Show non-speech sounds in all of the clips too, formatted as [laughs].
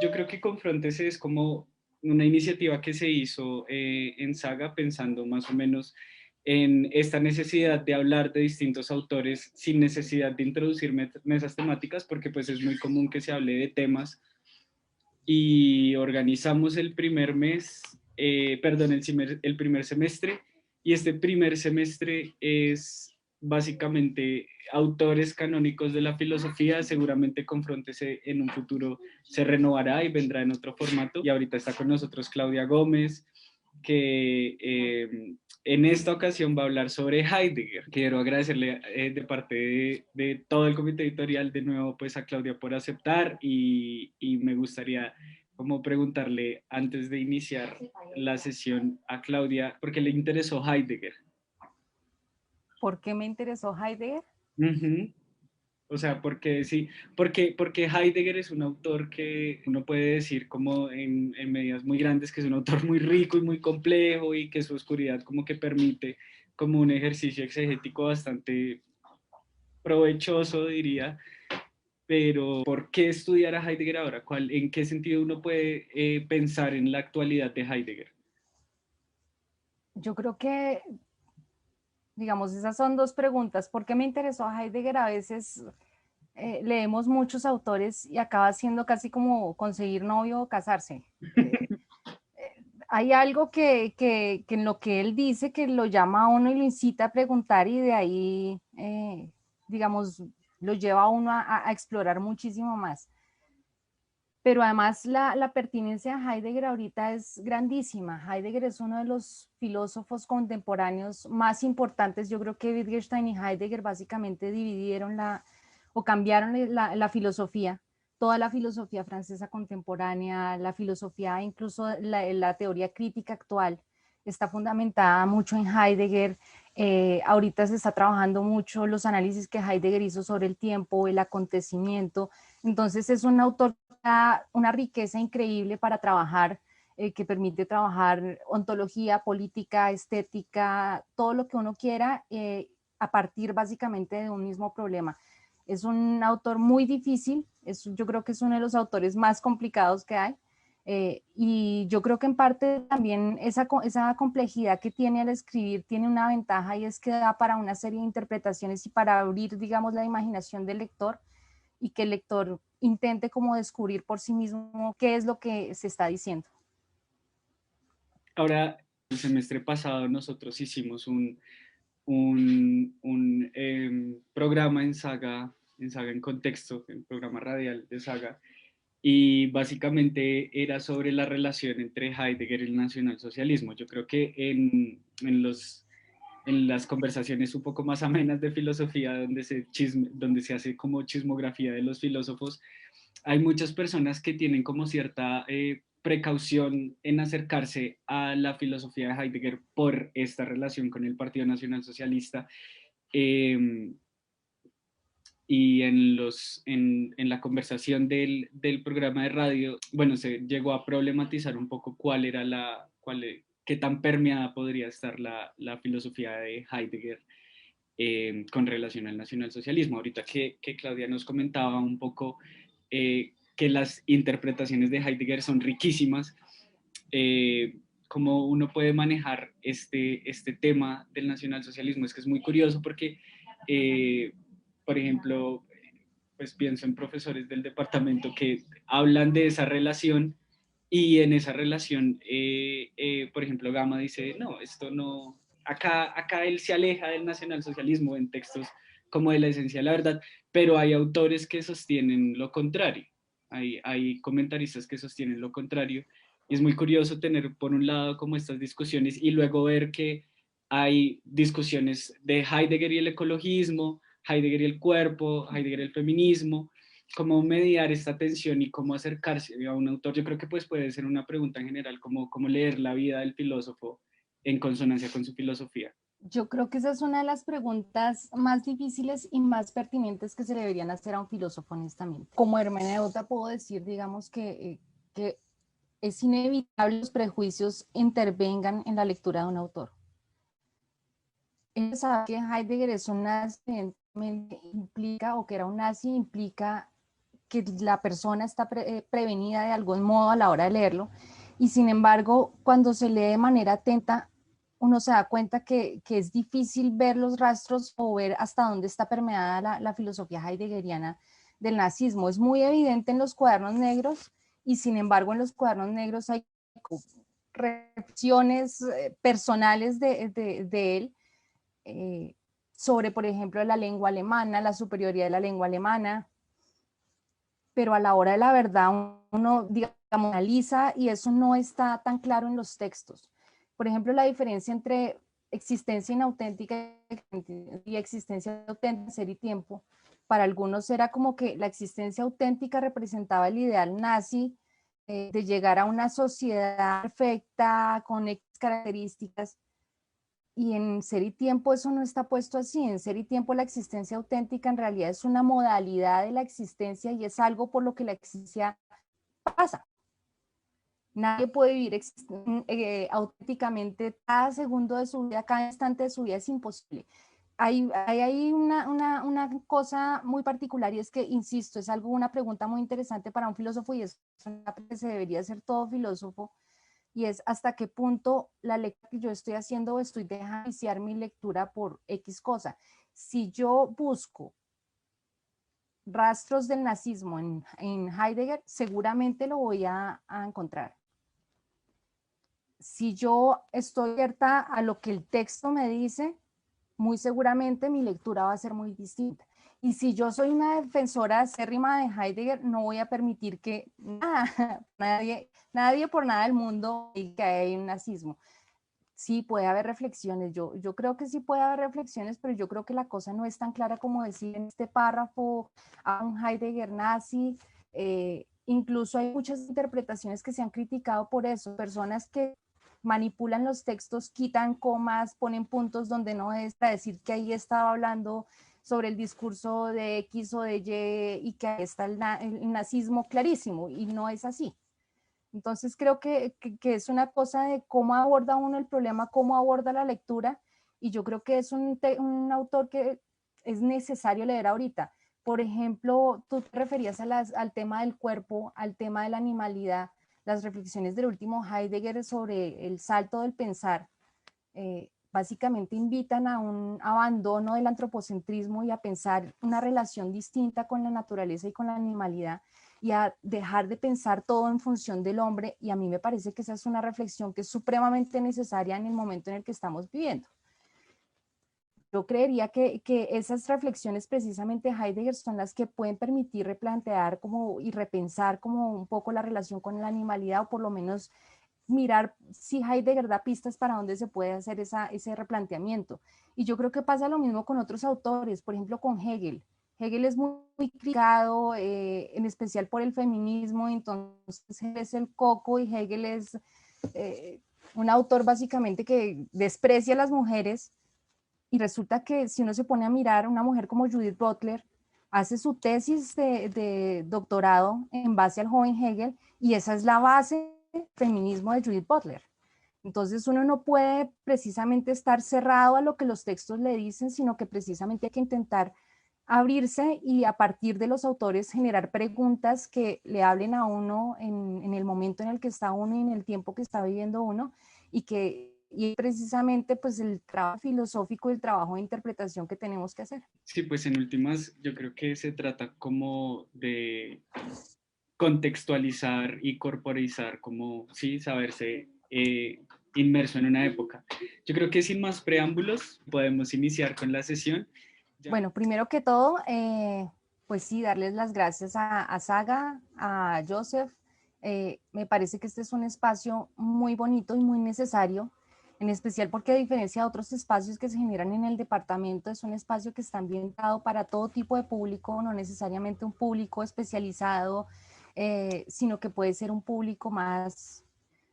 yo creo que Confróntese es como una iniciativa que se hizo eh, en Saga pensando más o menos en esta necesidad de hablar de distintos autores sin necesidad de introducir mesas temáticas, porque pues es muy común que se hable de temas. Y organizamos el primer mes, eh, perdón, el, el primer semestre, y este primer semestre es básicamente autores canónicos de la filosofía, seguramente Confróntese en un futuro se renovará y vendrá en otro formato. Y ahorita está con nosotros Claudia Gómez, que eh, en esta ocasión va a hablar sobre Heidegger. Quiero agradecerle eh, de parte de, todo el comité editorial de nuevo pues a Claudia por aceptar y, y me gustaría como preguntarle antes de iniciar la sesión a Claudia, porque le interesó Heidegger. ¿Por qué me interesó Heidegger? O sea, porque sí, porque, porque Heidegger es un autor que uno puede decir como en, en, medidas muy grandes que es un autor muy rico y muy complejo y que su oscuridad como que permite como un ejercicio exegético bastante provechoso, diría. Pero, ¿por qué estudiar a Heidegger ahora? ¿Cuál, ¿En qué sentido uno puede eh, pensar en la actualidad de Heidegger? Yo creo que digamos, esas son dos preguntas. ¿Por qué me interesó Heidegger? A veces eh, leemos muchos autores y acaba siendo casi como conseguir novio o casarse. Eh, [laughs] eh, hay algo que, que, que, en lo que él dice que lo llama a uno y lo incita a preguntar y de ahí, digamos, lo lleva a uno a, a explorar muchísimo más pero además la, pertinencia de Heidegger ahorita es grandísima. Heidegger es uno de los filósofos contemporáneos más importantes. Yo creo que Wittgenstein y Heidegger básicamente dividieron la o cambiaron la, filosofía, toda la filosofía francesa contemporánea, la filosofía, incluso la teoría crítica actual, está fundamentada mucho en Heidegger. Eh, ahorita se está trabajando mucho los análisis que Heidegger hizo sobre el tiempo, el acontecimiento. Entonces es un autor una riqueza increíble para trabajar, eh, que permite trabajar ontología, política, estética, todo lo que uno quiera, eh, a partir básicamente de un mismo problema. Es un autor muy difícil, es, yo creo que es uno de los autores más complicados que hay, eh, y yo creo que en parte también esa, esa complejidad que tiene al escribir tiene una ventaja y es que da para una serie de interpretaciones y para abrir, digamos, la imaginación del lector y que el lector intente como descubrir por sí mismo qué es lo que se está diciendo. Ahora, el semestre pasado nosotros hicimos un, un, un em, programa en Saga, en Saga en Contexto, el programa radial de Saga, y básicamente era sobre la relación entre Heidegger y el nacionalsocialismo. Yo creo que en, en los en las conversaciones un poco más amenas de filosofía, donde se, donde se hace como chismografía de los filósofos, hay muchas personas que tienen como cierta eh, precaución en acercarse a la filosofía de Heidegger por esta relación con el Partido Nacional Socialista. Em, y en, los, en, en la conversación del, del, programa de radio, bueno, se llegó a problematizar un poco cuál era la, cuál, qué tan permeada podría estar la, la filosofía de Heidegger eh, con relación al nacionalsocialismo. Ahorita que, que, Claudia nos comentaba un poco eh, que las interpretaciones de Heidegger son riquísimas, eh, cómo uno puede manejar este, este tema del nacionalsocialismo. Es que es muy curioso porque, por ejemplo, pues pienso en profesores del departamento que hablan de esa relación y en esa relación, eh, eh, por ejemplo, Gama dice, no, esto no, acá, acá él se aleja del nacionalsocialismo en textos como de la esencia de la verdad, pero hay autores que sostienen lo contrario, hay, hay comentaristas que sostienen lo contrario, y es muy curioso tener por un lado como estas discusiones y luego ver que hay discusiones de Heidegger y el ecologismo, Heidegger y el cuerpo, Heidegger y el feminismo, cómo mediar esta tensión y cómo acercarse a un autor. Yo creo que pues puede ser una pregunta en general, como cómo leer la vida del filósofo en consonancia con su filosofía. Yo creo que esa es una de las preguntas más difíciles y más pertinentes que se deberían hacer a un filósofo, honestamente. Como hermeneuta puedo decir, digamos, que, eh, que es inevitable los prejuicios intervengan en la lectura de un autor. Saber que Heidegger es un nazi implica, o que era un nazi, implica que la persona está eh, prevenida de algún modo a la hora de leerlo. Y sin embargo, cuando se lee de manera atenta, uno se da cuenta que, es difícil ver los rastros o ver hasta dónde está permeada la, filosofía heideggeriana del nazismo. Es muy evidente en los cuadernos negros y sin embargo en los cuadernos negros hay reflexiones eh, personales de, él eh, sobre, por ejemplo, la lengua alemana, la superioridad de la lengua alemana, pero a la hora de la verdad uno, digamos, analiza y eso no está tan claro en los textos. Por ejemplo, la diferencia entre existencia inauténtica y existencia auténtica ser y tiempo, para algunos era como que la existencia auténtica representaba el ideal nazi eh, de llegar a una sociedad perfecta, con X características, y en ser y tiempo eso no está puesto así. En ser y tiempo la existencia auténtica en realidad es una modalidad de la existencia y es algo por lo que la existencia pasa. Nadie puede vivir eh, auténticamente cada segundo de su vida, cada instante de su vida, es imposible. Hay, hay, una, una, una, cosa muy particular y es que, insisto, es algo, una pregunta muy interesante para un filósofo y es una que se debería hacer todo filósofo y es hasta qué punto la lectura que yo estoy haciendo estoy dejando iniciar mi lectura por X cosa. Si yo busco rastros del nazismo en, en Heidegger, seguramente lo voy a, a encontrar si yo estoy abierta a lo que el texto me dice, muy seguramente mi lectura va a ser muy distinta. Y si yo soy una defensora acérrima de Heidegger, no voy a permitir que [laughs] nadie, nadie por nada del mundo diga que hay un nazismo. Sí, puede haber reflexiones. Yo, yo creo que sí puede haber reflexiones, pero yo creo que la cosa no es tan clara como decir en este párrafo a un Heidegger nazi. Eh, incluso hay muchas interpretaciones que se han criticado por eso. Personas que manipulan los textos, quitan comas, ponen puntos donde no es para decir que ahí estaba hablando sobre el discurso de X o de Y y que ahí está el, nazismo clarísimo y no es así. Entonces creo que, es una cosa de cómo aborda uno el problema, cómo aborda la lectura y yo creo que es un, un autor que es necesario leer ahorita. Por ejemplo, tú te referías a las, al tema del cuerpo, al tema de la animalidad las reflexiones del último Heidegger sobre el salto del pensar, eh, básicamente invitan a un abandono del antropocentrismo y a pensar una relación distinta con la naturaleza y con la animalidad y a dejar de pensar todo en función del hombre. Y a mí me parece que esa es una reflexión que es supremamente necesaria en el momento en el que estamos viviendo. Yo creería que, esas reflexiones precisamente Heidegger son las que pueden permitir replantear como, y repensar como un poco la relación con la animalidad o por lo menos mirar si Heidegger da pistas para dónde se puede hacer esa, ese replanteamiento. Y yo creo que pasa lo mismo con otros autores, por ejemplo con Hegel. Hegel es muy, criticado, eh, en especial por el feminismo, entonces es el coco y Hegel es eh, un autor básicamente que desprecia a las mujeres, y resulta que si uno se pone a mirar, una mujer como Judith Butler hace su tesis de, doctorado en base al joven Hegel y esa es la base feminismo de Judith Butler. Entonces uno no puede precisamente estar cerrado a lo que los textos le dicen, sino que precisamente hay que intentar abrirse y a partir de los autores generar preguntas que le hablen a uno en, el momento en el que está uno y en el tiempo que está viviendo uno y que y precisamente pues el trabajo filosófico el trabajo de interpretación que tenemos que hacer. Sí, pues en últimas yo creo que se trata como de contextualizar y corporizar, como sí, saberse eh, inmerso en una época. Yo creo que sin más preámbulos podemos iniciar con la sesión. Bueno, primero que todo, eh, pues sí, darles las gracias a, a Saga, a Joseph. Eh, me parece que este es un espacio muy bonito y muy necesario en especial porque a diferencia de otros espacios que se generan en el departamento, es un espacio que está ambientado para todo tipo de público, no necesariamente un público especializado, eh, sino que puede ser un público más,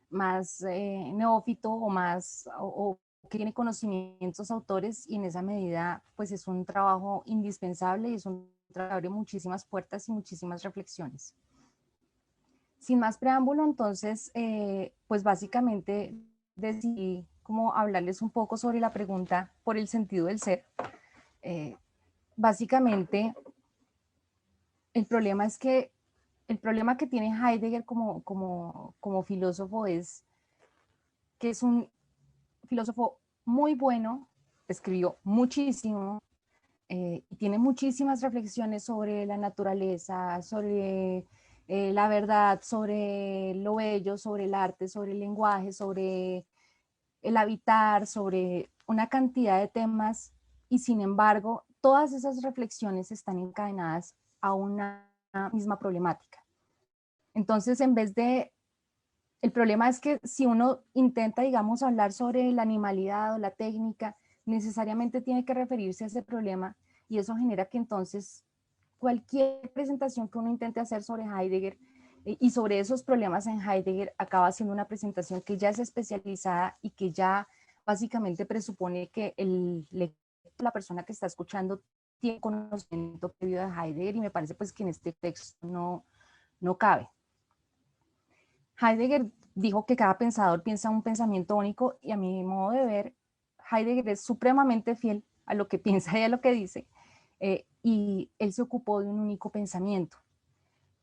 más eh, neófito o más, o, que tiene conocimientos autores y en esa medida pues es un trabajo indispensable y es un trabajo que abre muchísimas puertas y muchísimas reflexiones. Sin más preámbulo, entonces, eh, pues básicamente decidí como hablarles un poco sobre la pregunta por el sentido del ser. Básicamente, el problema es que el problema que tiene Heidegger como, filósofo es que es un filósofo muy bueno, escribió muchísimo eh, y tiene muchísimas reflexiones sobre la naturaleza, sobre eh, la verdad, sobre lo bello, sobre el arte, sobre el lenguaje, sobre el habitar, sobre una cantidad de temas y sin embargo todas esas reflexiones están encadenadas a una misma problemática. Entonces, en vez de, el problema es que si uno intenta, digamos, hablar sobre la animalidad o la técnica, necesariamente tiene que referirse a ese problema y eso genera que entonces cualquier presentación que uno intente hacer sobre Heidegger eh, y sobre esos problemas en Heidegger acaba siendo una presentación que ya es especializada y que ya básicamente presupone que el, la persona que está escuchando tiene conocimiento previo de Heidegger y me parece pues que en este texto no, no cabe. Heidegger dijo que cada pensador piensa un pensamiento único y a mi modo de ver, Heidegger es supremamente fiel a lo que [laughs] piensa y a lo que dice, eh, y él se ocupó de un único pensamiento.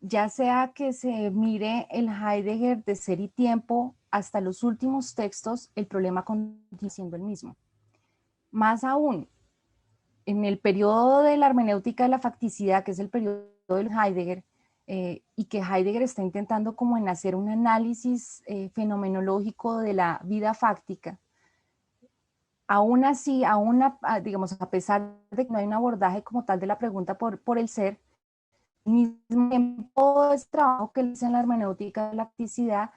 Ya sea que se mire el Heidegger de ser y tiempo hasta los últimos textos, el problema continúa siendo el mismo. Más aún, en el periodo de la hermenéutica de la facticidad, que es el periodo del Heidegger, eh, y que Heidegger está intentando como en hacer un análisis eh, fenomenológico de la vida fáctica, aún así, aún digamos, a pesar de que no hay un abordaje como tal de la pregunta por, por el ser, mismo ese trabajo que le hace en la hermenéutica de la facticidad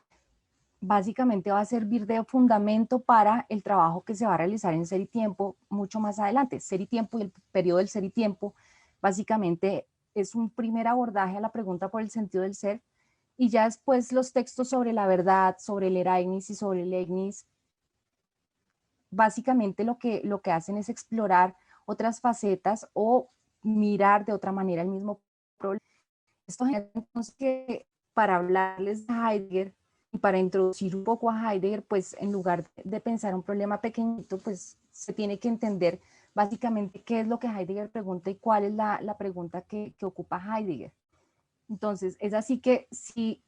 básicamente va a servir de fundamento para el trabajo que se va a realizar en Ser y Tiempo mucho más adelante. Ser y Tiempo y el periodo del Ser y Tiempo básicamente es un primer abordaje a la pregunta por el sentido del ser y ya después los textos sobre la verdad, sobre el Eragnis y sobre el Egnis, básicamente lo que, lo que hacen es explorar otras facetas o mirar de otra manera el mismo problema. Esto genera entonces que para hablarles de Heidegger y para introducir un poco a Heidegger, pues en lugar de pensar un problema pequeñito, pues se tiene que entender básicamente qué es lo que Heidegger pregunta y cuál es la, la pregunta que, que, ocupa Heidegger. Entonces, es así que si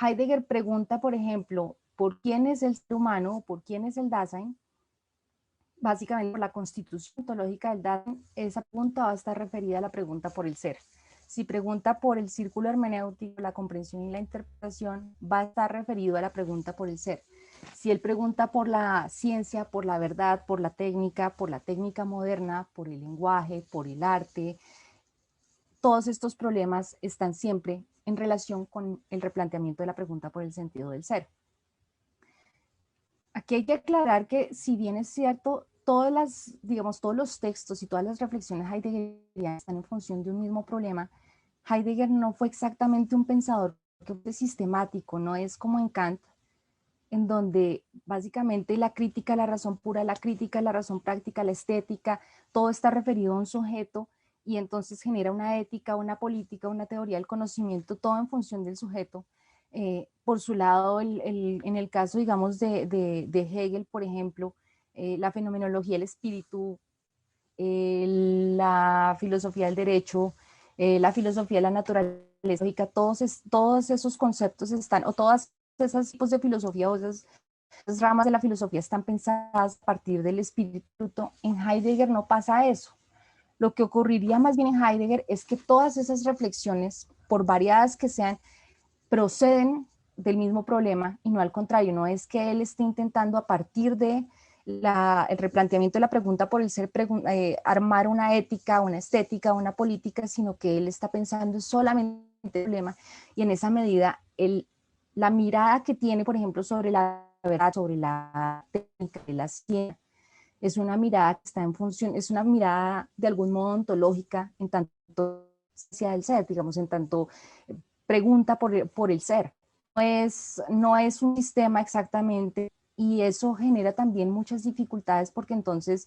Heidegger pregunta, por ejemplo, por quién es el ser humano o por quién es el Dasein, básicamente por la constitución ontológica del Dasein, esa pregunta va a estar referida a la pregunta por el ser. Si pregunta por el círculo hermenéutico, la comprensión y la interpretación, va a estar referido a la pregunta por el ser. Si él pregunta por la ciencia, por la verdad, por la técnica, por la técnica moderna, por el lenguaje, por el arte, todos estos problemas están siempre en relación con el replanteamiento de la pregunta por el sentido del ser. Aquí hay que aclarar que si bien es cierto, todas las, digamos, todos los textos y todas las reflexiones heideggerianas están en función de un mismo problema, Heidegger no fue exactamente un pensador que fue sistemático, no es como en Kant, en donde básicamente la crítica, la razón pura, la crítica, la razón práctica, la estética, todo está referido a un sujeto y entonces genera una ética, una política, una teoría del conocimiento, todo en función del sujeto. Eh, por su lado, en el caso, digamos, de, Hegel, por ejemplo, eh, la fenomenología del espíritu, la filosofía del derecho, eh, la filosofía de la naturaleza, todos, todos esos conceptos están, o todas esos tipos de filosofía o esas, ramas de la filosofía están pensadas a partir del espíritu. En Heidegger no pasa eso. Lo que ocurriría más bien en Heidegger es que todas esas reflexiones, por variadas que sean, proceden del mismo problema y no al contrario, no es que él esté intentando a partir de el replanteamiento de la pregunta por el ser, eh, armar una ética, una estética, una política, sino que él está pensando solamente el problema y en esa medida el la mirada que tiene, por ejemplo, sobre la verdad, sobre la técnica de la ciencia, es una mirada que está en función, es una mirada de algún modo ontológica, en tanto sea del ser, digamos, en tanto eh, pregunta por, por el ser. No es, no es un sistema exactamente y eso genera también muchas dificultades porque entonces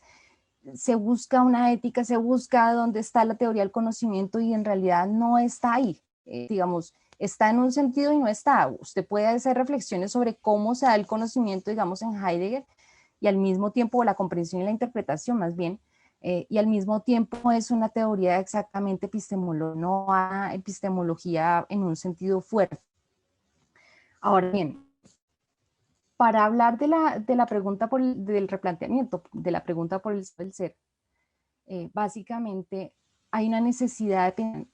se busca una ética, se busca dónde está la teoría del conocimiento y en realidad no está ahí. Eh, digamos, está en un sentido y no está. Usted puede hacer reflexiones sobre cómo se da el conocimiento, digamos, en Heidegger, y al mismo tiempo la comprensión y la interpretación, más bien, eh, y al mismo tiempo es una teoría exactamente epistemológica, no epistemología en un sentido fuerte. Ahora bien, para hablar de la, de la pregunta por del replanteamiento, de la pregunta por el, ser, eh, básicamente hay una necesidad de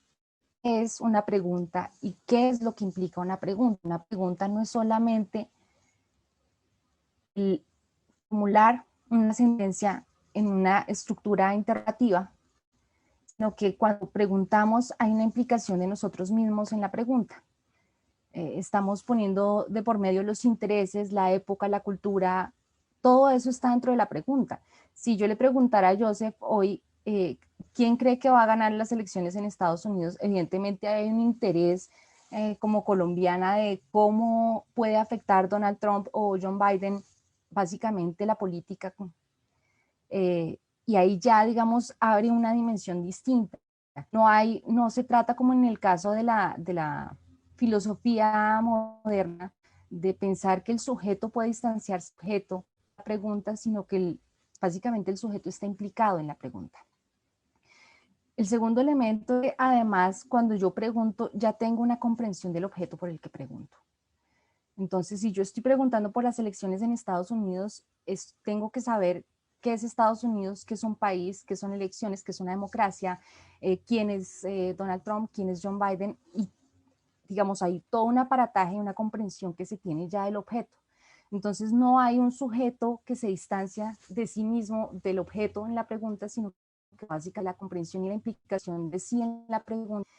es una pregunta y qué es lo que implica una pregunta. Una pregunta no es solamente formular una sentencia en una estructura interrogativa, sino que cuando preguntamos hay una implicación de nosotros mismos en la pregunta. Eh, estamos poniendo de por medio los intereses, la época, la cultura, todo eso está dentro de la pregunta. Si yo le preguntara a Joseph hoy, eh, ¿quién cree que va a ganar las elecciones en Estados Unidos? Evidentemente hay un interés eh, como colombiana de cómo puede afectar Donald Trump o John Biden, básicamente la política. y ahí ya, digamos, abre una dimensión distinta. No, hay, no se trata como en el caso de la, de la filosofía moderna de pensar que el sujeto puede distanciar sujeto la pregunta, sino que básicamente el sujeto está implicado en la pregunta. El segundo elemento, además, cuando yo pregunto, ya tengo una comprensión del objeto por el que pregunto. Entonces, si yo estoy preguntando por las elecciones en Estados Unidos, es, tengo que saber qué es Estados Unidos, qué es un país, qué son elecciones, qué es una democracia, eh, quién es eh, Donald Trump, quién es John Biden, y digamos, hay todo un aparataje y una comprensión que se tiene ya del objeto. Entonces no hay un sujeto que se distancia de sí mismo del objeto en la pregunta, sino básicamente la comprensión y la implicación de sí en la pregunta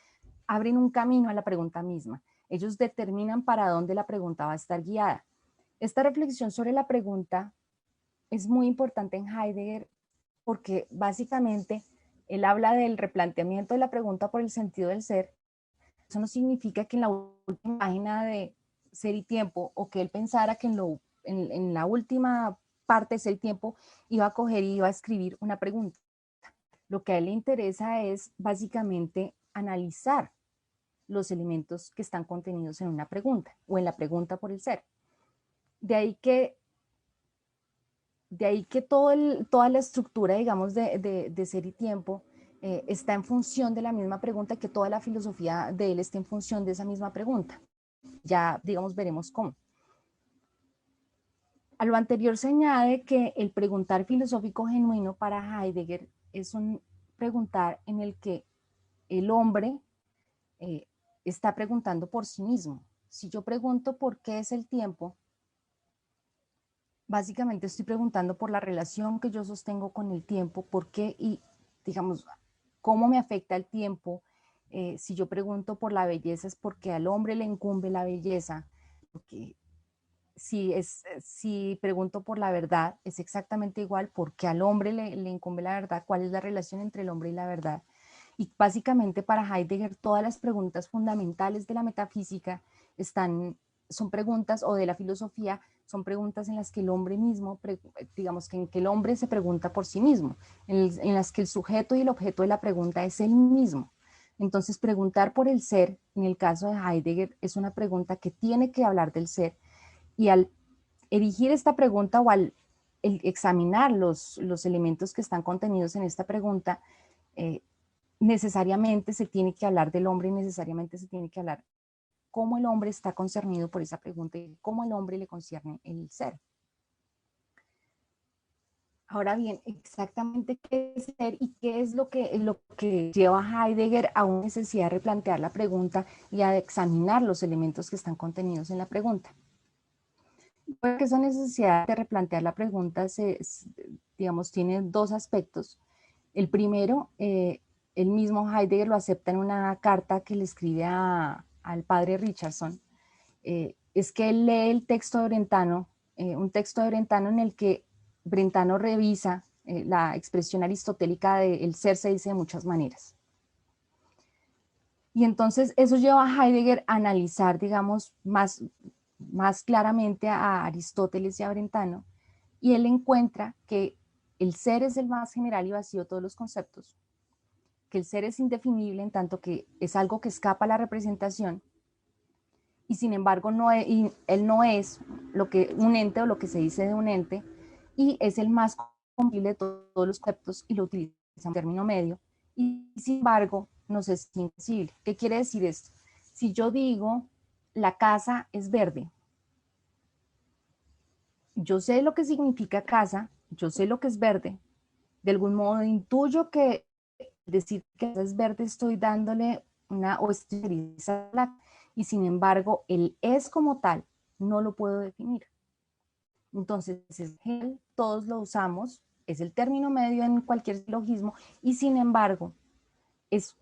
abren un camino a la pregunta misma. Ellos determinan para dónde la pregunta va a estar guiada. Esta reflexión sobre la pregunta es muy importante en Heidegger porque básicamente él habla del replanteamiento de la pregunta por el sentido del ser eso no significa que en la última página de Ser y Tiempo o que él pensara que en, lo, en, la última parte de Ser y Tiempo iba a coger y iba a escribir una pregunta. Lo que a él le interesa es básicamente analizar los elementos que están contenidos en una pregunta o en la pregunta por el ser. De ahí que, de ahí que toda la estructura, digamos, de ser y tiempo eh, está en función de la misma pregunta, que toda la filosofía de él está en función de esa misma pregunta. Ya, digamos, veremos cómo. A lo anterior se añade que el preguntar filosófico genuino para Heidegger es un preguntar en el que el hombre eh, está preguntando por sí mismo. Si yo pregunto por qué es el tiempo, básicamente estoy preguntando por la relación que yo sostengo con el tiempo, por qué y, digamos, cómo me afecta el tiempo. Eh, si yo pregunto por la belleza es porque al hombre le incumbe la belleza, si, es, eh, si pregunto por la verdad es exactamente igual porque al hombre le, incumbe la verdad, cuál es la relación entre el hombre y la verdad. Y básicamente para Heidegger todas las preguntas fundamentales de la metafísica están, son preguntas o de la filosofía son preguntas en las que el hombre mismo, digamos que en que el hombre se pregunta por sí mismo, en, las que el sujeto y el objeto de la pregunta es el mismo. Entonces, preguntar por el ser, en el caso de Heidegger, es una pregunta que tiene que hablar del ser y al erigir esta pregunta o al examinar los, elementos que están contenidos en esta pregunta, eh, necesariamente se tiene que hablar del hombre y necesariamente se tiene que hablar cómo el hombre está concernido por esa pregunta y cómo el hombre le concierne el ser. Ahora bien, exactamente qué es ser y qué es lo que, lo que lleva a Heidegger a una necesidad de replantear la pregunta y a examinar los elementos que están contenidos en la pregunta. Porque esa necesidad de replantear la pregunta, digamos, tiene dos aspectos. El primero, eh, el mismo Heidegger lo acepta en una carta que le escribe al padre Richardson, eh, es que él lee el texto de Brentano, eh, un texto de Brentano en el que Brentano revisa la expresión aristotélica de el ser se dice de muchas maneras. Y entonces eso lleva a Heidegger a analizar, digamos, más, más claramente a Aristóteles y a Brentano, y él encuentra que el ser es el más general y vacío de todos los conceptos, que el ser es indefinible en tanto que es algo que escapa a la representación y sin embargo no e, él no es lo que un ente o lo que se dice de un ente y es el más compatible de todos los conceptos y lo utiliza un término medio, y sin embargo nos es invisible. ¿Qué quiere decir esto? Si yo digo, la casa es verde, yo sé lo que significa casa, yo sé lo que es verde, de algún modo intuyo que decir que es verde estoy dándole una o y sin embargo el es como tal no lo puedo definir. Entonces, todos lo usamos, es el término medio en cualquier logismo y sin embargo es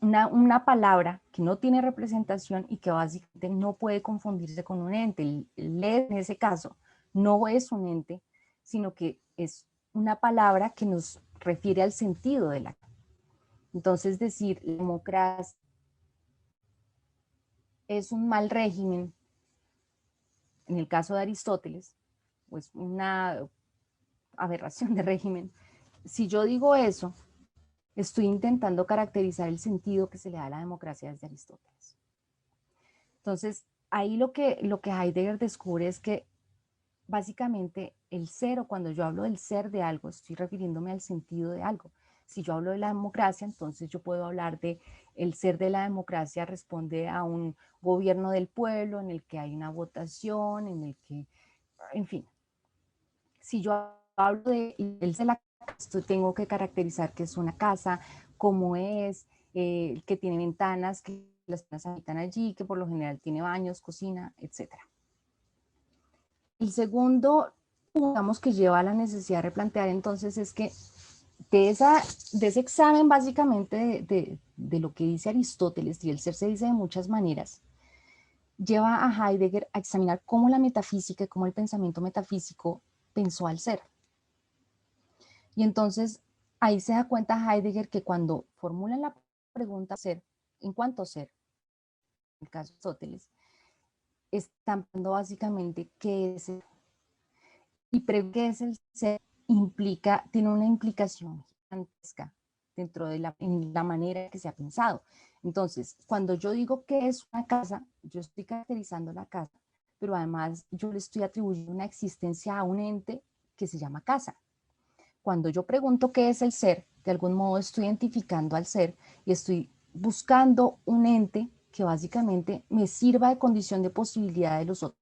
una, palabra que no tiene representación y que básicamente no puede confundirse con un ente. El, el en ese caso no es un ente, sino que es una palabra que nos refiere al sentido de la. Entonces decir democracia es un mal régimen, en el caso de Aristóteles, pues una aberración de régimen. Si yo digo eso, estoy intentando caracterizar el sentido que se le da a la democracia desde Aristóteles. Entonces, ahí lo que, lo que Heidegger descubre es que básicamente el ser, o cuando yo hablo del ser de algo, estoy refiriéndome al sentido de algo. Si yo hablo de la democracia, entonces yo puedo hablar de el ser de la democracia responde a un gobierno del pueblo en el que hay una votación, en el que, en fin. Si yo hablo de el de la tengo que caracterizar que es una casa, cómo es, eh, que tiene ventanas, que las personas habitan allí, que por lo general tiene baños, cocina, etcétera. El segundo, digamos, que lleva a la necesidad de replantear entonces es que de ese examen básicamente de, de, lo que dice Aristóteles, y el ser se dice de muchas maneras, lleva a Heidegger a examinar cómo la metafísica, cómo el pensamiento metafísico pensó al ser. Y entonces ahí se da cuenta Heidegger que cuando formulan la pregunta ser, en cuanto a ser, en el caso de Aristóteles, están básicamente qué es el, y qué es el ser implica, tiene una implicación gigantesca dentro de la, en la manera que se ha pensado. Entonces, cuando yo digo que es una casa, yo estoy caracterizando la casa, pero además yo le estoy atribuyendo una existencia a un ente que se llama casa. Cuando yo pregunto qué es el ser, de algún modo estoy identificando al ser y estoy buscando un ente que básicamente me sirva de condición de posibilidad de los otros.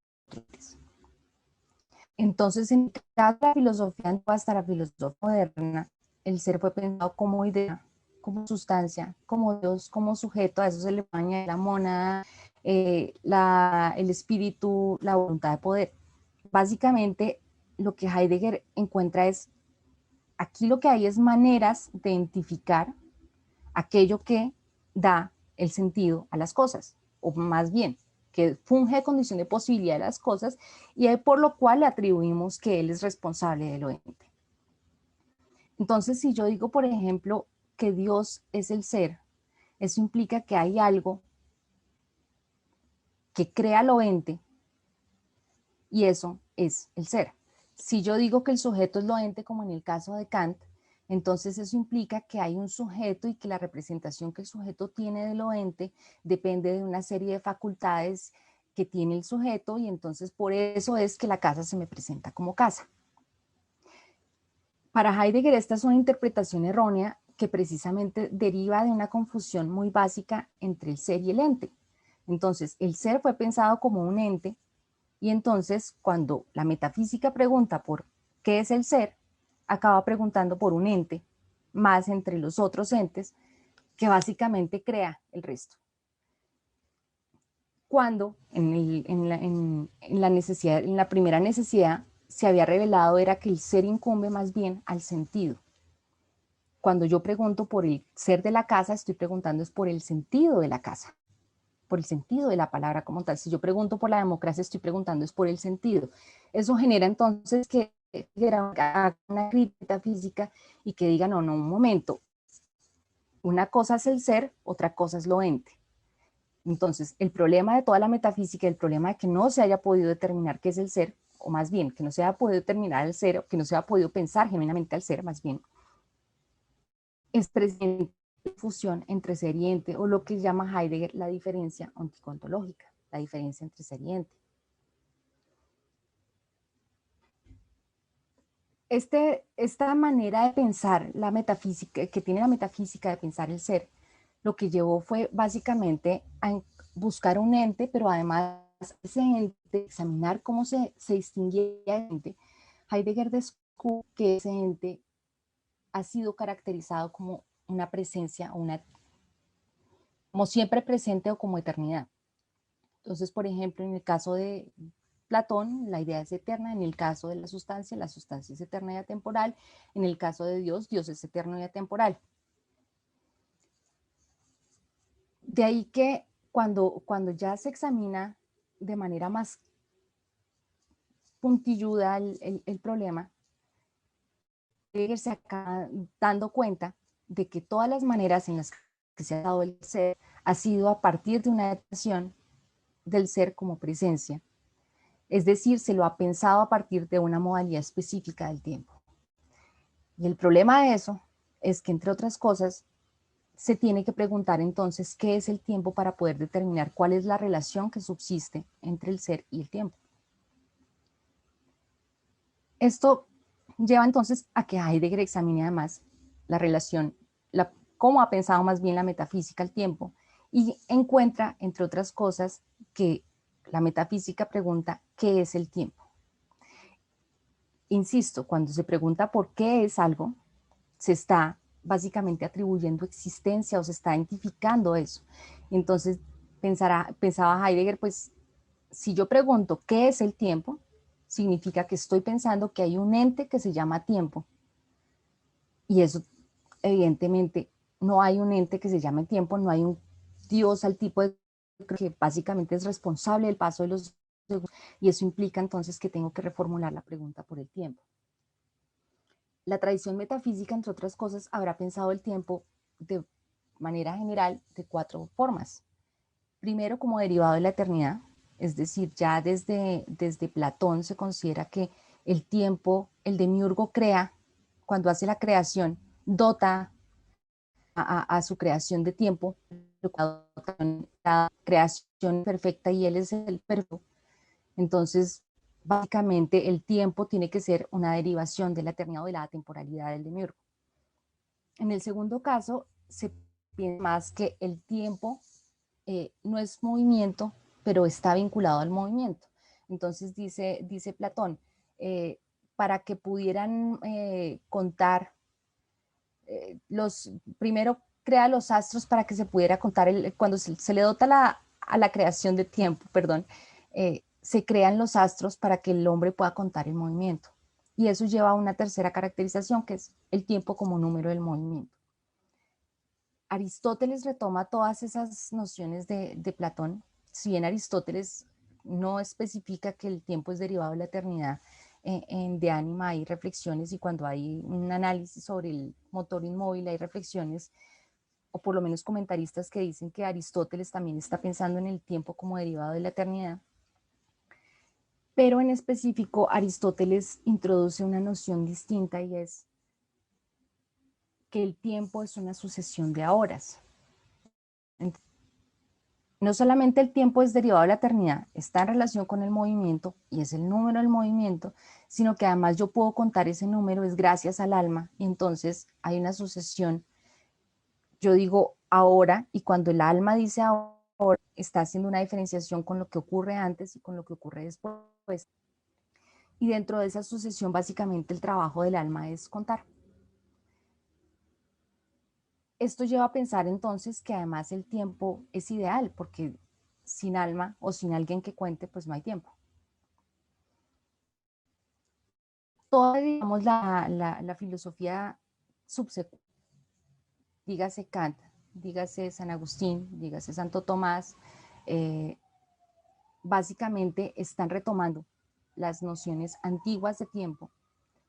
Entonces, en cada filosofía hasta la filosofía moderna, el ser fue pensado como idea, como sustancia, como Dios, como sujeto, a eso se le añade la mona, eh, la, el espíritu, la voluntad de poder. Básicamente, lo que Heidegger encuentra es, aquí lo que hay es maneras de identificar aquello que da el sentido a las cosas, o más bien, que funge de condición de posibilidad de las cosas y por lo cual le atribuimos que él es responsable de lo ente. Entonces, si yo digo, por ejemplo, que Dios es el ser, eso implica que hay algo que crea lo ente y eso es el ser. Si yo digo que el sujeto es lo ente, como en el caso de Kant, entonces eso implica que hay un sujeto y que la representación que el sujeto tiene de lo ente depende de una serie de facultades que tiene el sujeto y entonces por eso es que la casa se me presenta como casa. Para Heidegger esta es una interpretación errónea que precisamente deriva de una confusión muy básica entre el ser y el ente. Entonces, el ser fue pensado como un ente y entonces cuando la metafísica pregunta por qué es el ser, acaba preguntando por un ente más entre los otros entes que básicamente crea el resto. Cuando en, la, necesidad, en la primera necesidad se había revelado era que el ser incumbe más bien al sentido. Cuando yo pregunto por el ser de la casa, estoy preguntando es por el sentido de la casa, por el sentido de la palabra como tal. Si yo pregunto por la democracia, estoy preguntando es por el sentido. Eso genera entonces que una crítica física y que diga, no, no, un momento, una cosa es el ser, otra cosa es lo ente. Entonces, el problema de toda la metafísica, el problema de que no se haya podido determinar qué es el ser, o más bien, que no se haya podido determinar el ser, o que no se haya podido pensar genuinamente al ser, más bien, es presente fusión entre ser y ente, o lo que llama Heidegger la diferencia onticontológica, la diferencia entre ser y ente. este, esta manera de pensar la metafísica, que tiene la metafísica de pensar el ser, lo que llevó fue básicamente a buscar un ente, pero además ese ente, examinar cómo se, se distinguía el ente. Heidegger descubrió que ese ente ha sido caracterizado como una presencia, una, como siempre presente o como eternidad. Entonces, por ejemplo, en el caso de Platón, la idea es eterna, en el caso de la sustancia, la sustancia es eterna y atemporal, en el caso de Dios, Dios es eterno y atemporal. De ahí que cuando, cuando ya se examina de manera más puntilluda el, el, problema, se acaba dando cuenta de que todas las maneras en las que se ha dado el ser ha sido a partir de una adaptación del ser como presencia es decir, se lo ha pensado a partir de una modalidad específica del tiempo. Y el problema de eso es que, entre otras cosas, se tiene que preguntar entonces qué es el tiempo para poder determinar cuál es la relación que subsiste entre el ser y el tiempo. Esto lleva entonces a que Heidegger examine además la relación, la, cómo ha pensado más bien la metafísica al tiempo y encuentra, entre otras cosas, que la metafísica pregunta, ¿qué es el tiempo? Insisto, cuando se pregunta por qué es algo, se está básicamente atribuyendo existencia o se está identificando eso. Entonces, pensará, pensaba Heidegger, pues, si yo pregunto qué es el tiempo, significa que estoy pensando que hay un ente que se llama tiempo. Y eso, evidentemente, no hay un ente que se llame tiempo, no hay un Dios al tipo de que básicamente es responsable del paso de los segundos y eso implica entonces que tengo que reformular la pregunta por el tiempo. La tradición metafísica, entre otras cosas, habrá pensado el tiempo de manera general de cuatro formas. Primero, como derivado de la eternidad, es decir, ya desde, desde Platón se considera que el tiempo, el demiurgo crea, cuando hace la creación, dota a, su creación de tiempo, la creación perfecta y él es el perfecto. Entonces, básicamente el tiempo tiene que ser una derivación de la eternidad o de la temporalidad del demiurgo. En el segundo caso, se piensa más que el tiempo eh, no es movimiento, pero está vinculado al movimiento. Entonces dice, dice Platón, eh, para que pudieran eh, contar eh, los, primero crea los astros para que se pudiera contar, el, cuando se, le dota la, a la creación de tiempo, perdón, eh, se crean los astros para que el hombre pueda contar el movimiento. Y eso lleva a una tercera caracterización, que es el tiempo como número del movimiento. Aristóteles retoma todas esas nociones de, de Platón, si bien Aristóteles no especifica que el tiempo es derivado de la eternidad, en, de ánima hay reflexiones y cuando hay un análisis sobre el motor inmóvil hay reflexiones o por lo menos comentaristas que dicen que Aristóteles también está pensando en el tiempo como derivado de la eternidad. Pero en específico Aristóteles introduce una noción distinta y es que el tiempo es una sucesión de horas. No solamente el tiempo es derivado de la eternidad, está en relación con el movimiento y es el número del movimiento, sino que además yo puedo contar ese número, es gracias al alma, y entonces hay una sucesión. Yo digo ahora, y cuando el alma dice ahora, está haciendo una diferenciación con lo que ocurre antes y con lo que ocurre después. Y dentro de esa sucesión, básicamente el trabajo del alma es contar. Esto lleva a pensar entonces que además el tiempo es ideal, porque sin alma o sin alguien que cuente, pues no hay tiempo. Toda, digamos, la, filosofía subsecuente, dígase Kant, dígase San Agustín, dígase Santo Tomás, eh, básicamente están retomando las nociones antiguas de tiempo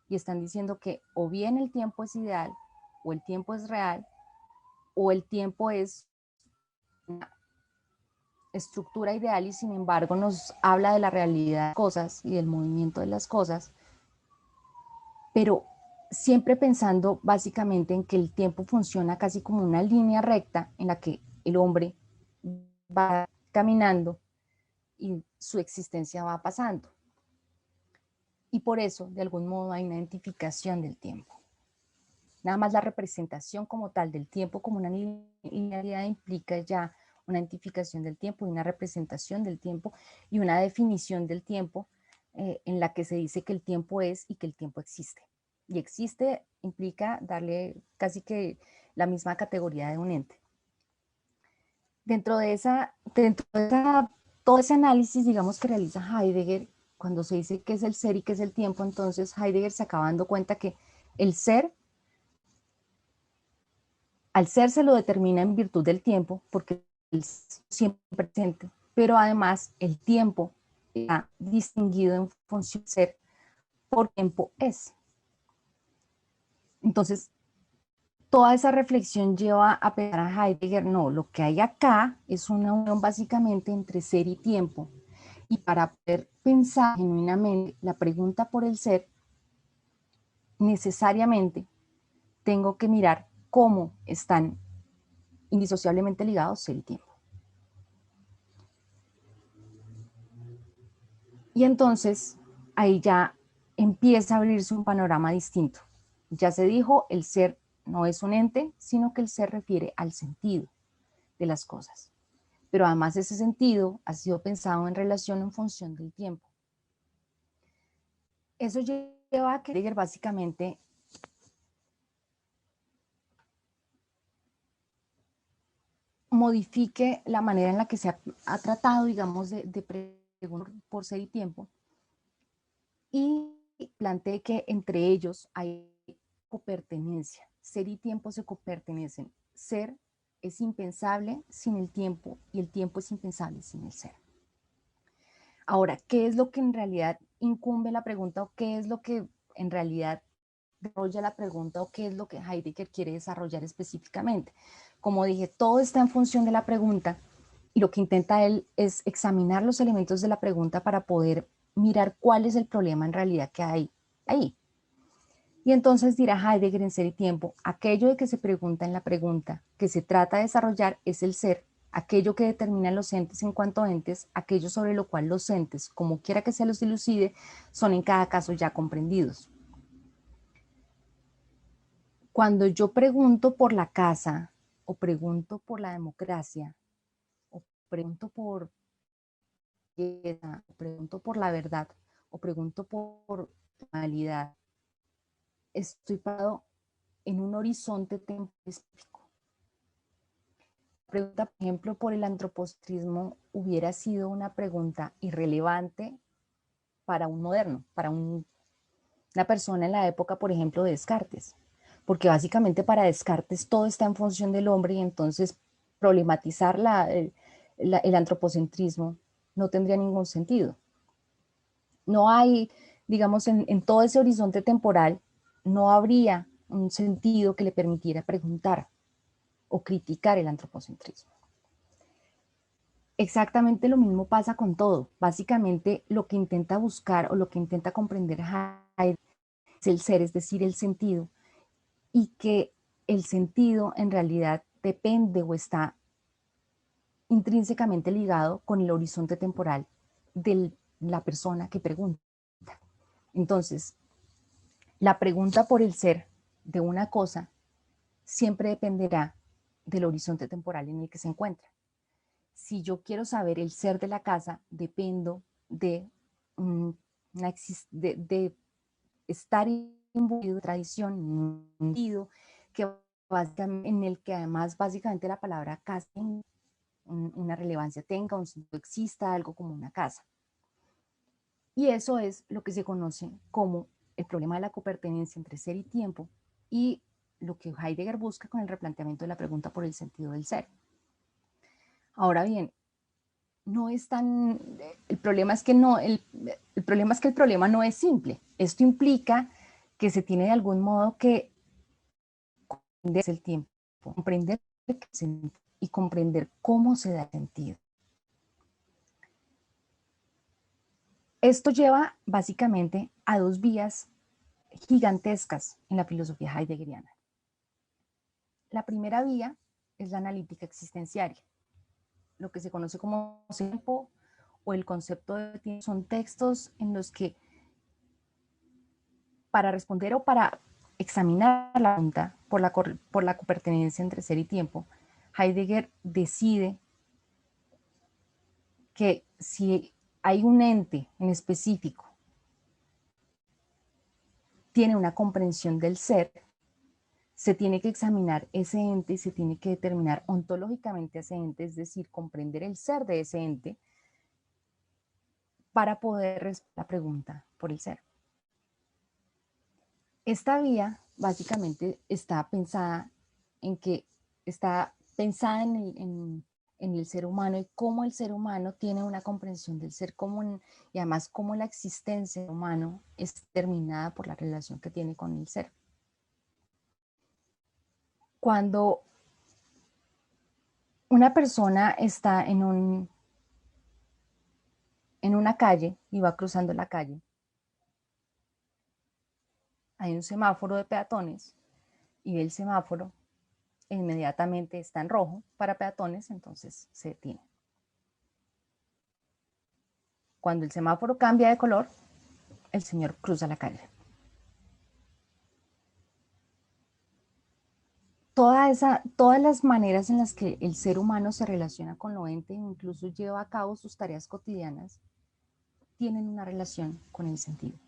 y están diciendo que o bien el tiempo es ideal o el tiempo es real o el tiempo es una estructura ideal y sin embargo nos habla de la realidad de las cosas y del movimiento de las cosas, pero siempre pensando básicamente en que el tiempo funciona casi como una línea recta en la que el hombre va caminando y su existencia va pasando. Y por eso, de algún modo, hay una identificación del tiempo. Nada más la representación como tal del tiempo como una linealidad implica ya una identificación del tiempo y una representación del tiempo y una definición del tiempo eh, en la que se dice que el tiempo es y que el tiempo existe. Y existe implica darle casi que la misma categoría de un ente. Dentro de esa, dentro de todo ese análisis, digamos, que realiza Heidegger, cuando se dice qué es el ser y qué es el tiempo, entonces Heidegger se acaba dando cuenta que el ser al ser se lo determina en virtud del tiempo, porque es siempre presente, pero además el tiempo está distinguido en función de ser por tiempo es. Entonces, toda esa reflexión lleva a pensar a Heidegger, no, lo que hay acá es una unión básicamente entre ser y tiempo. Y para poder pensar genuinamente la pregunta por el ser, necesariamente tengo que mirar cómo están indisociablemente ligados el tiempo. Y entonces ahí ya empieza a abrirse un panorama distinto. Ya se dijo, el ser no es un ente, sino que el ser refiere al sentido de las cosas. Pero además ese sentido ha sido pensado en relación en función del tiempo. Eso lleva a que básicamente modifique la manera en la que se ha, tratado, digamos, de, preguntar por ser y tiempo y plantee que entre ellos hay copertenencia. Ser y tiempo se copertenecen. Ser es impensable sin el tiempo y el tiempo es impensable sin el ser. Ahora, ¿qué es lo que en realidad incumbe la pregunta o qué es lo que en realidad desarrolla la pregunta o qué es lo que Heidegger quiere desarrollar específicamente? Como dije, todo está en función de la pregunta y lo que intenta él es examinar los elementos de la pregunta para poder mirar cuál es el problema en realidad que hay ahí. Y entonces dirá Heidegger en Ser y Tiempo, aquello de que se pregunta en la pregunta que se trata de desarrollar es el ser, aquello que determina los entes en cuanto entes, aquello sobre lo cual los entes, como quiera que se los dilucide, son en cada caso ya comprendidos. Cuando yo pregunto por la casa, o pregunto por la democracia, o pregunto por pregunto por la verdad, o pregunto por realidad, estoy parado en un horizonte temporal específico. Pregunta, por ejemplo, por el antropocentrismo hubiera sido una pregunta irrelevante para un moderno, para una persona en la época, por ejemplo, de Descartes porque básicamente para Descartes todo está en función del hombre y entonces problematizar el, antropocentrismo no tendría ningún sentido. No hay, digamos, en, en todo ese horizonte temporal, no habría un sentido que le permitiera preguntar o criticar el antropocentrismo. Exactamente lo mismo pasa con todo. Básicamente lo que intenta buscar o lo que intenta comprender Heidegger es el ser, es decir, el sentido, y que el sentido en realidad depende o está intrínsecamente ligado con el horizonte temporal de la persona que pregunta. Entonces, la pregunta por el ser de una cosa siempre dependerá del horizonte temporal en el que se encuentra. Si yo quiero saber el ser de la casa, dependo de, de, de estar imbuido tradición, que en el que además básicamente la palabra casa una relevancia tenga, un sentido exista, algo como una casa. Y eso es lo que se conoce como el problema de la copertenencia entre ser y tiempo y lo que Heidegger busca con el replanteamiento de la pregunta por el sentido del ser. Ahora bien, no es tan, el problema es que no, el, el problema es que el problema no es simple. Esto implica que se tiene de algún modo que comprender el tiempo, comprender y comprender cómo se da sentido. Esto lleva básicamente a dos vías gigantescas en la filosofía heideggeriana. La primera vía es la analítica existenciaria, lo que se conoce como tiempo o el concepto de tiempo. Son textos en los que para responder o para examinar la pregunta por la, por la copertenencia entre ser y tiempo, Heidegger decide que si hay un ente en específico, tiene una comprensión del ser, se tiene que examinar ese ente y se tiene que determinar ontológicamente ese ente, es decir, comprender el ser de ese ente para poder responder la pregunta por el ser. Esta vía básicamente está pensada en que está pensada en el, ser humano y cómo el ser humano tiene una comprensión del ser común y además cómo la existencia del humano es determinada por la relación que tiene con el ser. Cuando una persona está en, un, en una calle y va cruzando la calle, hay un semáforo de peatones y el semáforo inmediatamente está en rojo para peatones, entonces se detiene. Cuando el semáforo cambia de color, el señor cruza la calle. Todas las maneras en las que el ser humano se relaciona con lo ente, incluso lleva a cabo sus tareas cotidianas, tienen una relación con el sentido.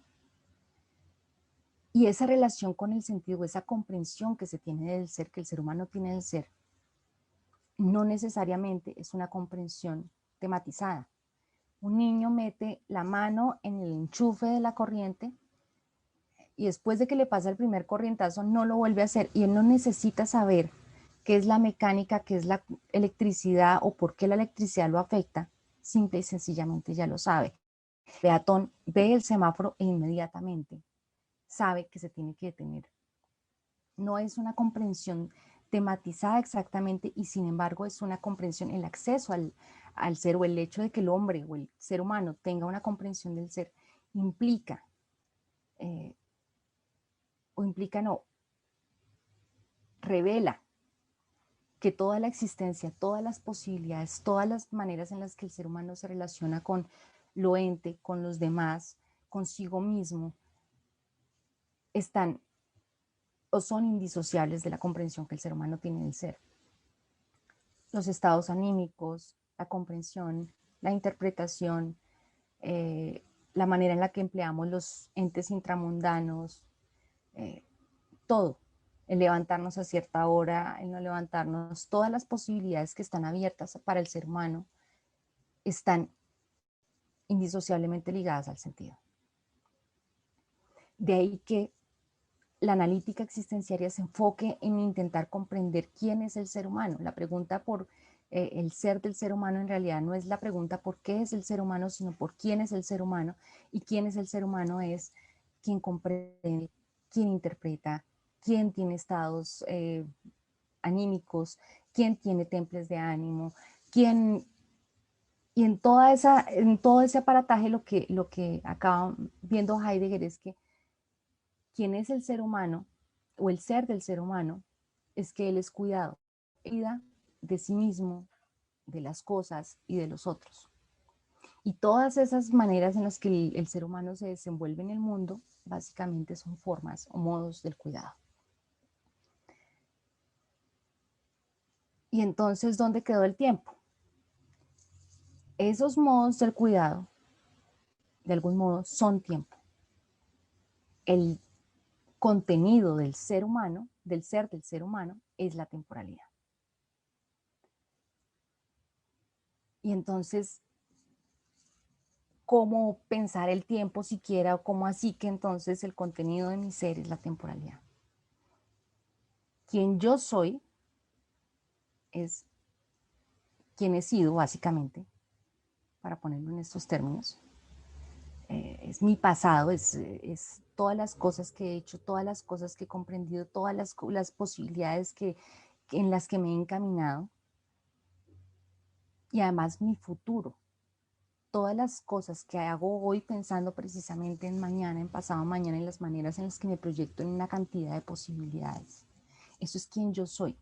Y esa relación con el sentido, esa comprensión que se tiene del ser, que el ser humano tiene del ser, no necesariamente es una comprensión tematizada. Un niño mete la mano en el enchufe de la corriente y después de que le pasa el primer corrientazo no lo vuelve a hacer y él no necesita saber qué es la mecánica, qué es la electricidad o por qué la electricidad lo afecta, simple y sencillamente ya lo sabe. Peatón ve el semáforo e inmediatamente sabe que se tiene que detener. No es una comprensión tematizada exactamente y sin embargo es una comprensión, el acceso al, ser o el hecho de que el hombre o el ser humano tenga una comprensión del ser implica, eh, o implica no, revela que toda la existencia, todas las posibilidades, todas las maneras en las que el ser humano se relaciona con lo ente, con los demás, consigo mismo, están o son indisociables de la comprensión que el ser humano tiene del ser. Los estados anímicos, la comprensión, la interpretación, eh, la manera en la que empleamos los entes intramundanos, eh, todo, el levantarnos a cierta hora, el no levantarnos, todas las posibilidades que están abiertas para el ser humano están indisociablemente ligadas al sentido. De ahí que la analítica existenciaria se enfoque en intentar comprender quién es el ser humano. La pregunta por eh, el ser del ser humano en realidad no es la pregunta por qué es el ser humano, sino por quién es el ser humano. Y quién es el ser humano es quien comprende, quien interpreta, quién tiene estados eh, anímicos, quién tiene temples de ánimo, quién... Y en, toda esa, en todo ese aparataje lo que, lo que acaba viendo Heidegger es que quién es el ser humano o el ser del ser humano es que él es cuidado, vida de sí mismo, de las cosas y de los otros. Y todas esas maneras en las que el, ser humano se desenvuelve en el mundo, básicamente son formas o modos del cuidado. Y entonces, ¿dónde quedó el tiempo? Esos modos del cuidado, de algún modo, son tiempo. El contenido del ser humano, del ser del ser humano, es la temporalidad. Y entonces, ¿cómo pensar el tiempo siquiera? ¿O cómo así que entonces el contenido de mi ser es la temporalidad? Quien yo soy es quien he sido, básicamente, para ponerlo en estos términos. Eh, es mi pasado, es, es todas las cosas que he hecho, todas las cosas que he comprendido, todas las, las posibilidades que, en las que me he encaminado. Y además mi futuro, todas las cosas que hago hoy pensando precisamente en mañana, en pasado mañana, en las maneras en las que me proyecto en una cantidad de posibilidades. Eso es quien yo soy.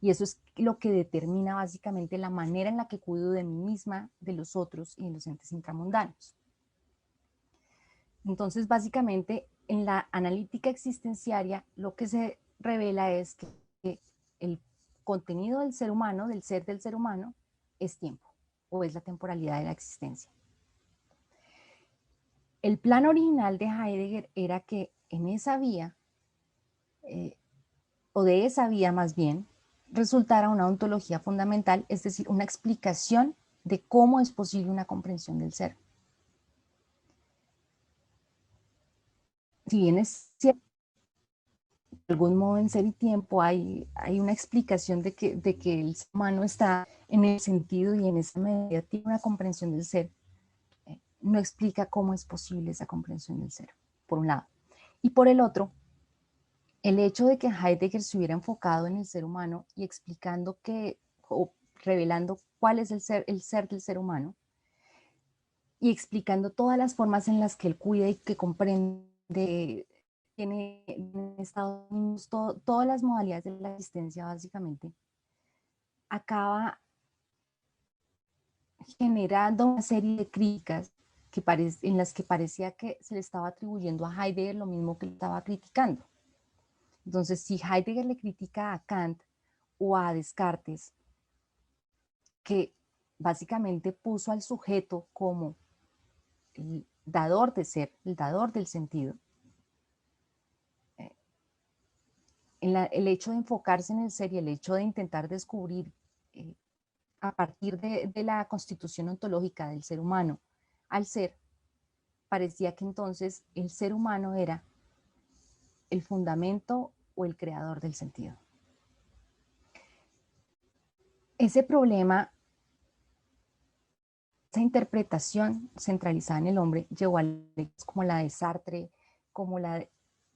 Y eso es lo que determina básicamente la manera en la que cuido de mí misma, de los otros y de los entes intramundanos. Entonces, básicamente, en la analítica existenciaria lo que se revela es que el contenido del ser humano, del ser del ser humano, es tiempo o es la temporalidad de la existencia. El plan original de Heidegger era que en esa vía, eh, o de esa vía más bien, resultara una ontología fundamental, es decir, una explicación de cómo es posible una comprensión del ser. Si bien es cierto, de algún modo en ser y tiempo hay, hay una explicación de que, de que el ser humano está en el sentido y en esa medida tiene una comprensión del ser, eh, no explica cómo es posible esa comprensión del ser, por un lado. Y por el otro, el hecho de que Heidegger se hubiera enfocado en el ser humano y explicando que, o revelando cuál es el ser, el ser del ser humano, y explicando todas las formas en las que él cuida y que comprende, tiene en Estados Unidos, todas las modalidades de la existencia básicamente, acaba generando una serie de críticas que en las que parecía que se le estaba atribuyendo a Heidegger lo mismo que le estaba criticando. Entonces, si Heidegger le critica a Kant o a Descartes, que básicamente puso al sujeto como dador de ser, el dador del sentido, eh, el hecho de enfocarse en el ser y el hecho de intentar descubrir eh, a partir de, la constitución ontológica del ser humano al ser, parecía que entonces el ser humano era el fundamento o el creador del sentido. Ese problema, esa interpretación centralizada en el hombre llegó a como la de Sartre, como la de,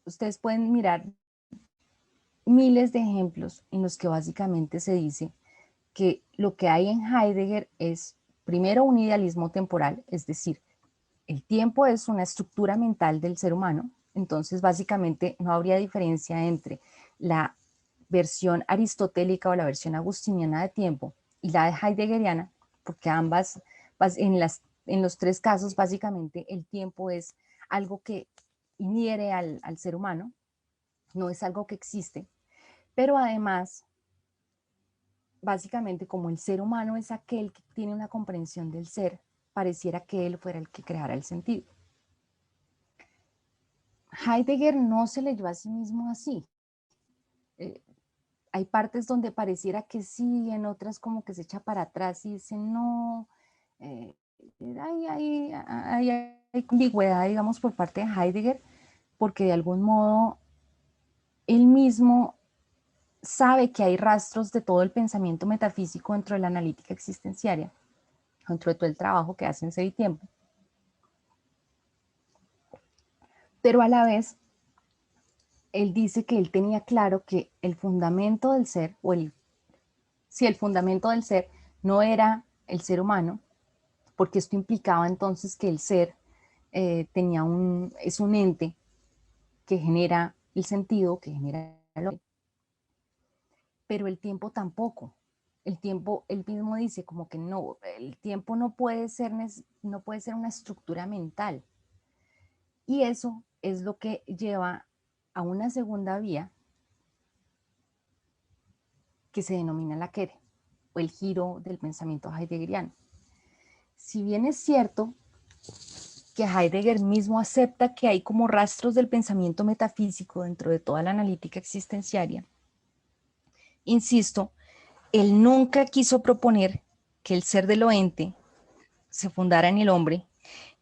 ustedes pueden mirar miles de ejemplos en los que básicamente se dice que lo que hay en Heidegger es primero un idealismo temporal, es decir, el tiempo es una estructura mental del ser humano, entonces básicamente no habría diferencia entre la versión aristotélica o la versión agustiniana de tiempo y la de heideggeriana, porque ambas, en, las, en los tres casos básicamente el tiempo es algo que inhiere al, ser humano, no es algo que existe, pero además básicamente como el ser humano es aquel que tiene una comprensión del ser, pareciera que él fuera el que creara el sentido. Heidegger no se leyó a sí mismo así. Eh, hay partes donde pareciera que sí, en otras como que se echa para atrás y dice no. Eh, hay, hay, hay, hay ambigüedad, digamos, por parte de Heidegger, porque de algún modo él mismo sabe que hay rastros de todo el pensamiento metafísico dentro de la analítica existenciaria, dentro de todo el trabajo que hace en Ser y Tiempo. Pero a la vez, él dice que él tenía claro que el fundamento del ser, o el, si el fundamento del ser no era el ser humano, porque esto implicaba entonces que el ser eh, tenía un, es un ente que genera el sentido, que genera el pero el tiempo tampoco. El tiempo, él mismo dice como que no, el tiempo no puede ser, no puede ser una estructura mental. Y eso es lo que lleva a una segunda vía que se denomina la Kere, o el giro del pensamiento heideggeriano. Si bien es cierto que Heidegger mismo acepta que hay como rastros del pensamiento metafísico dentro de toda la analítica existenciaria, Insisto, él nunca quiso proponer que el ser de lo ente se fundara en el hombre,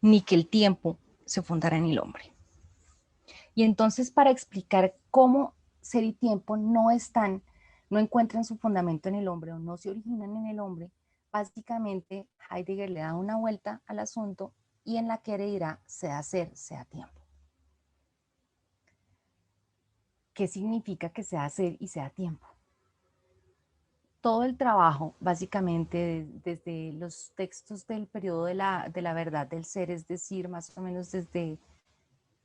ni que el tiempo se fundara en el hombre. Y entonces para explicar cómo ser y tiempo no están, no encuentran su fundamento en el hombre o no se originan en el hombre, básicamente Heidegger le da una vuelta al asunto y en la que dirá sea ser, sea tiempo. ¿Qué significa que sea ser y sea tiempo? todo el trabajo, básicamente desde los textos del periodo de la, verdad del ser, es decir, más o menos desde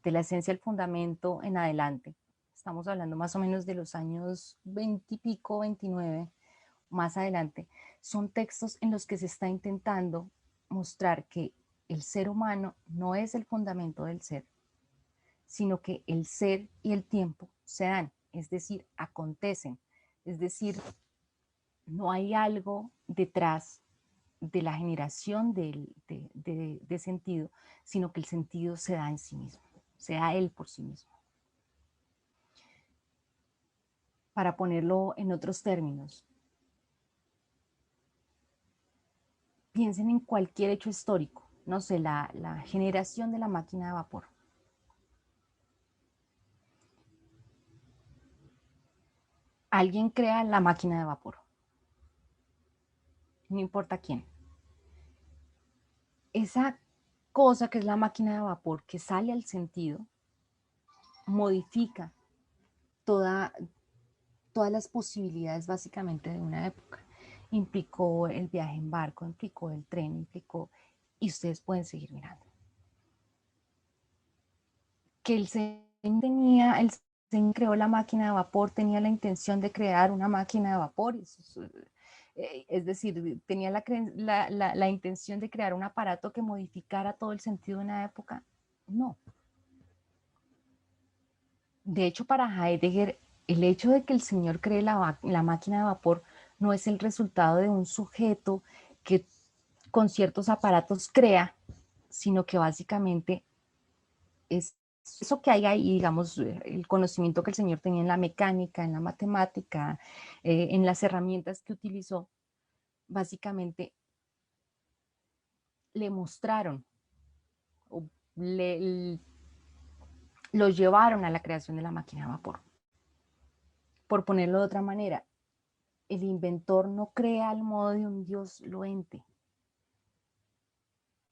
de la esencia del fundamento en adelante. Estamos hablando más o menos de los años 20 y pico, 29, más adelante. Son textos en los que se está intentando mostrar que el ser humano no es el fundamento del ser, sino que el ser y el tiempo se dan, es decir, acontecen, es decir, no hay algo detrás de la generación de, de, sentido, sino que el sentido se da en sí mismo, se da él por sí mismo. Para ponerlo en otros términos, piensen en cualquier hecho histórico, no sé, la, generación de la máquina de vapor. Alguien crea la máquina de vapor no importa quién. Esa cosa que es la máquina de vapor que sale al sentido, modifica toda, todas las posibilidades básicamente de una época. Implicó el viaje en barco, implicó el tren, implicó, y ustedes pueden seguir mirando. Que el Señor tenía, el creó la máquina de vapor, tenía la intención de crear una máquina de vapor, eh, es decir, tenía la, intención de crear un aparato que modificara todo el sentido de una época. No. De hecho, para Heidegger, el hecho de que el Señor cree la, la máquina de vapor no es el resultado de un sujeto que con ciertos aparatos crea, sino que básicamente es eso que hay ahí, digamos, eh, el conocimiento que el Señor tenía en la mecánica, en la matemática, eh, en las herramientas que utilizó, básicamente le mostraron, le, lo llevaron a la creación de la máquina de vapor. Por ponerlo de otra manera, el inventor no crea al modo de un Dios loente,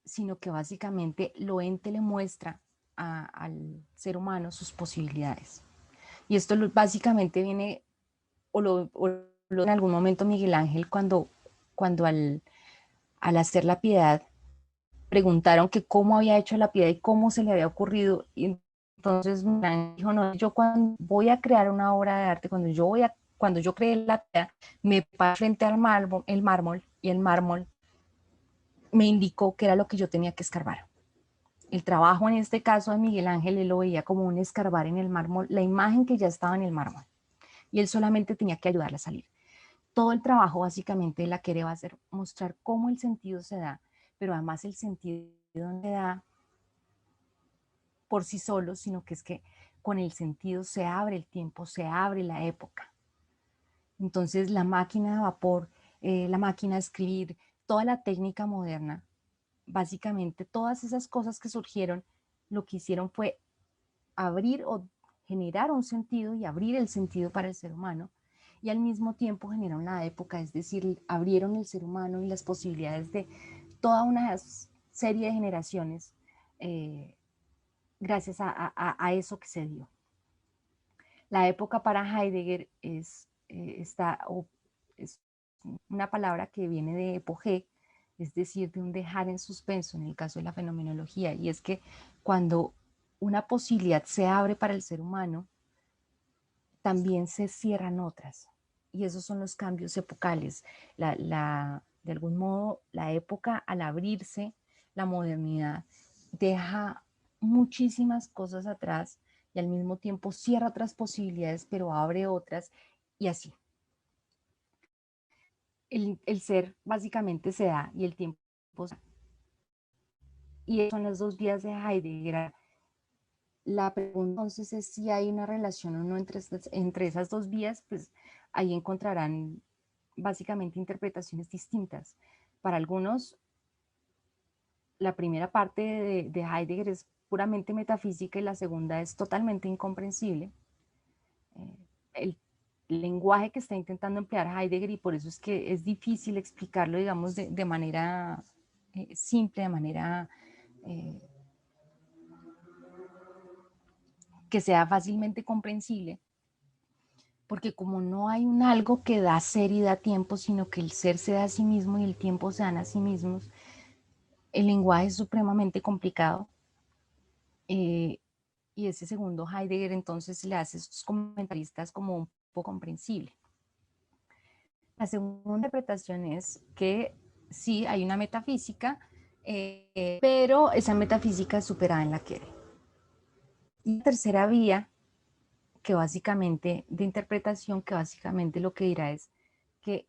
sino que básicamente lo ente le muestra al ser humano sus posibilidades. Y esto básicamente viene, o lo, en algún momento Miguel Ángel cuando, cuando al, al hacer la piedad preguntaron que cómo había hecho la piedad y cómo se le había ocurrido. Y entonces Miguel dijo, no, yo cuando voy a crear una obra de arte, cuando yo voy a, cuando yo creé la piedad, me paré frente al mármol, y el mármol me indicó que era lo que yo tenía que escarbar el trabajo en este caso de Miguel Ángel, él lo veía como un escarbar en el mármol, la imagen que ya estaba en el mármol. Y él solamente tenía que ayudarla a salir. Todo el trabajo básicamente de la querer va a ser mostrar cómo el sentido se da, pero además el sentido se da por sí solo, sino que es que con el sentido se abre el tiempo, se abre la época. Entonces la máquina de vapor, eh, la máquina de escribir, toda la técnica moderna básicamente todas esas cosas que surgieron, lo que hicieron fue abrir o generar un sentido y abrir el sentido para el ser humano y al mismo tiempo generaron la época, es decir, abrieron el ser humano y las posibilidades de toda una serie de generaciones eh, gracias a, eso que se dio. La época para Heidegger es, eh, es una palabra que viene de epoge, es decir, de un dejar en suspenso en el caso de la fenomenología, y es que cuando una posibilidad se abre para el ser humano, también se cierran otras, y esos son los cambios epocales. La, de algún modo, la época al abrirse, la modernidad, deja muchísimas cosas atrás y al mismo tiempo cierra otras posibilidades, pero abre otras, y así el, ser básicamente se da y el tiempo se da. Y son las dos vías de Heidegger. La pregunta entonces es si hay una relación o no entre, entre esas dos vías, pues ahí encontrarán básicamente interpretaciones distintas. Para algunos, la primera parte de, Heidegger es puramente metafísica y la segunda es totalmente incomprensible. Eh, el lenguaje que está intentando emplear Heidegger y por eso es que es difícil explicarlo, digamos, de, manera eh, simple, de manera eh, que sea fácilmente comprensible, porque como no hay un algo que da ser y da tiempo, sino que el ser se da a sí mismo y el tiempo se dan a sí mismos, el lenguaje es supremamente complicado. Eh, y ese segundo Heidegger entonces le hace sus comentaristas como un comprensible. La segunda interpretación es que sí hay una metafísica, eh, pero esa metafísica es superada en la Quere. Y tercera vía, que básicamente, de interpretación, que básicamente lo que dirá es que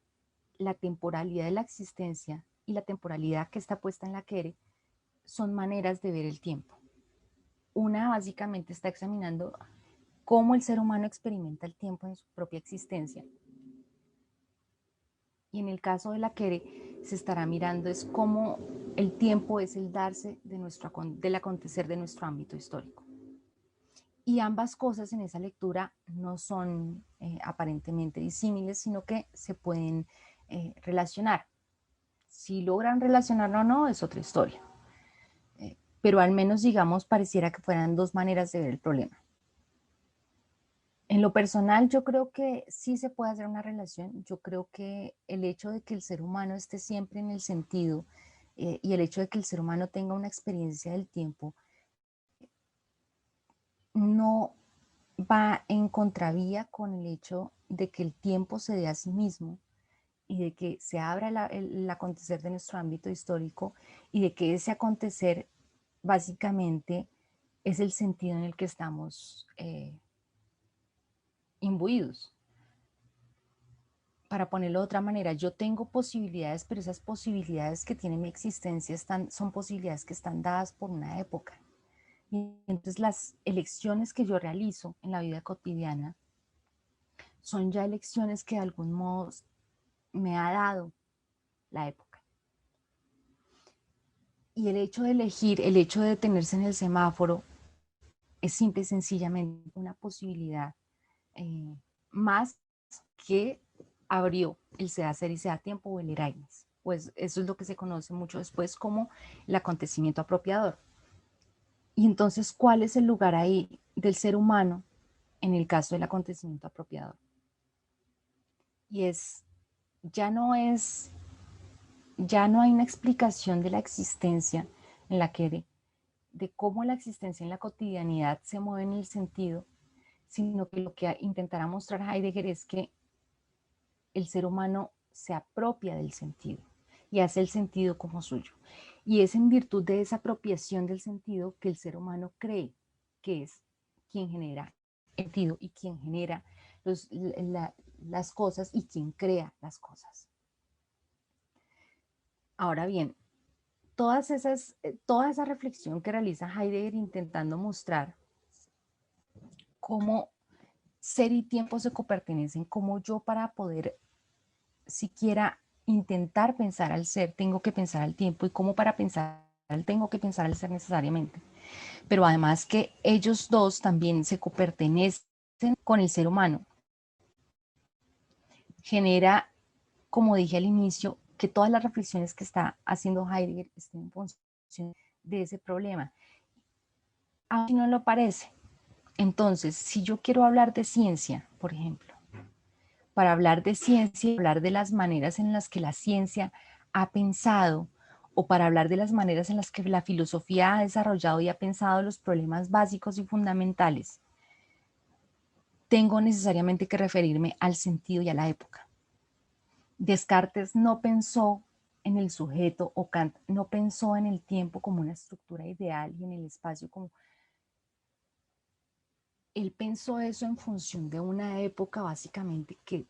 la temporalidad de la existencia y la temporalidad que está puesta en la Kere son maneras de ver el tiempo. Una básicamente está examinando cómo el ser humano experimenta el tiempo en su propia existencia. Y en el caso de la Kere se estará mirando es cómo el tiempo es el darse de nuestro, del acontecer de nuestro ámbito histórico. Y ambas cosas en esa lectura no son eh, aparentemente disímiles, sino que se pueden eh, relacionar. Si logran relacionarlo o no, es otra historia. Eh, pero al menos, digamos, pareciera que fueran dos maneras de ver el problema. En lo personal, yo creo que sí se puede hacer una relación. Yo creo que el hecho de que el ser humano esté siempre en el sentido eh, y el hecho de que el ser humano tenga una experiencia del tiempo no va en contravía con el hecho de que el tiempo se dé a sí mismo y de que se abra el, acontecer de nuestro ámbito histórico y de que ese acontecer básicamente es el sentido en el que estamos eh, imbuidos. Para ponerlo de otra manera, yo tengo posibilidades, pero esas posibilidades que tiene mi existencia están, son posibilidades que están dadas por una época. Y entonces las elecciones que yo realizo en la vida cotidiana son ya elecciones que de algún modo me ha dado la época. Y el hecho de elegir, el hecho de detenerse en el semáforo, es simple y sencillamente una posibilidad eh, más que abrió el sea hacer y sea tiempo o el. Pues eso es lo que se conoce mucho después como el acontecimiento apropiador. Y entonces, ¿cuál es el lugar ahí del ser humano en el caso del acontecimiento apropiador? Y es ya no es, ya no hay una explicación de la existencia en la que de, cómo la existencia en la cotidianidad se mueve en el sentido, sino que lo que intentará mostrar Heidegger es que el ser humano se apropia del sentido y hace el sentido como suyo. Y es en virtud de esa apropiación del sentido que el ser humano cree que es quien genera sentido y quien genera las cosas y quien crea las cosas. Ahora bien, todas esas, eh, toda esa reflexión que realiza Heidegger intentando mostrar cómo ser y tiempo se copertenecen, cómo yo para poder siquiera intentar pensar al ser, tengo que pensar al tiempo y cómo para pensar al tengo que pensar al ser necesariamente. Pero además que ellos dos también se copertenecen con el ser humano genera, como dije al inicio, que todas las reflexiones que está haciendo Heidegger estén en función de ese problema. Aunque no lo parece. Entonces, si yo quiero hablar de ciencia, por ejemplo, para hablar de ciencia, hablar de las maneras en las que la ciencia ha pensado o para hablar de las maneras en las que la filosofía ha desarrollado y ha pensado los problemas básicos y fundamentales, tengo necesariamente que referirme al sentido y a la época. Descartes no pensó en el sujeto o Kant no pensó en el tiempo como una estructura ideal y en el espacio como... Él pensó eso en función de una época básicamente que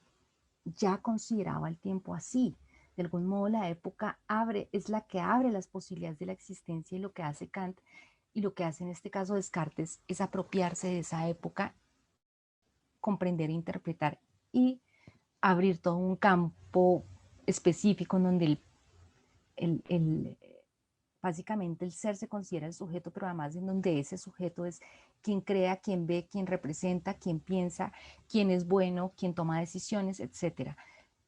ya consideraba el tiempo así. De algún modo la época abre, es la que abre las posibilidades de la existencia y lo que hace Kant y lo que hace en este caso Descartes es apropiarse de esa época comprender interpretar y abrir todo un campo específico en donde el, básicamente el ser se considera el sujeto, pero además en donde ese sujeto es quien crea, quien ve, quien representa, quien piensa, quien es bueno, quien toma decisiones, etc.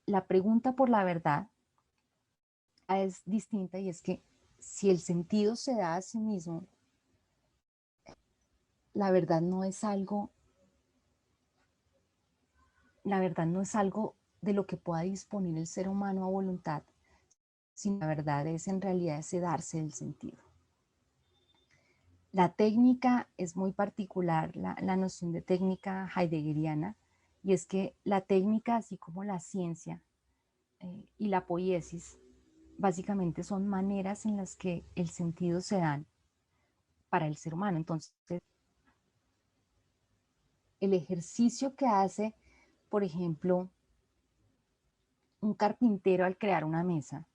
La pregunta por la verdad es distinta y es que si el sentido se da a sí mismo, la verdad no es algo la verdad no es algo de lo que pueda disponer el ser humano a voluntad, sino la verdad es en realidad ese darse del sentido. La técnica es muy particular, la, noción de técnica heideggeriana, y es que la técnica, así como la ciencia eh, y la poiesis, básicamente son maneras en las que el sentido se dan para el ser humano. Entonces, el ejercicio que hace, por ejemplo, un carpintero al crear una mesa.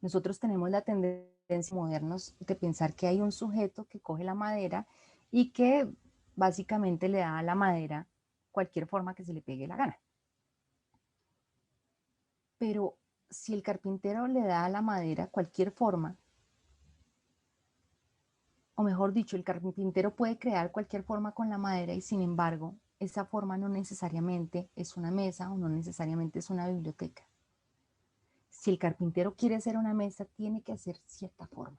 Nosotros tenemos la tendencia modernos de pensar que hay un sujeto que coge la madera y que básicamente le da a la madera cualquier forma que se le pegue la gana. Pero si el carpintero le da a la madera cualquier forma, o mejor dicho, el carpintero puede crear cualquier forma con la madera y sin embargo, esa forma no necesariamente es una mesa o no necesariamente es una biblioteca. Si el carpintero quiere hacer una mesa, tiene que hacer cierta forma.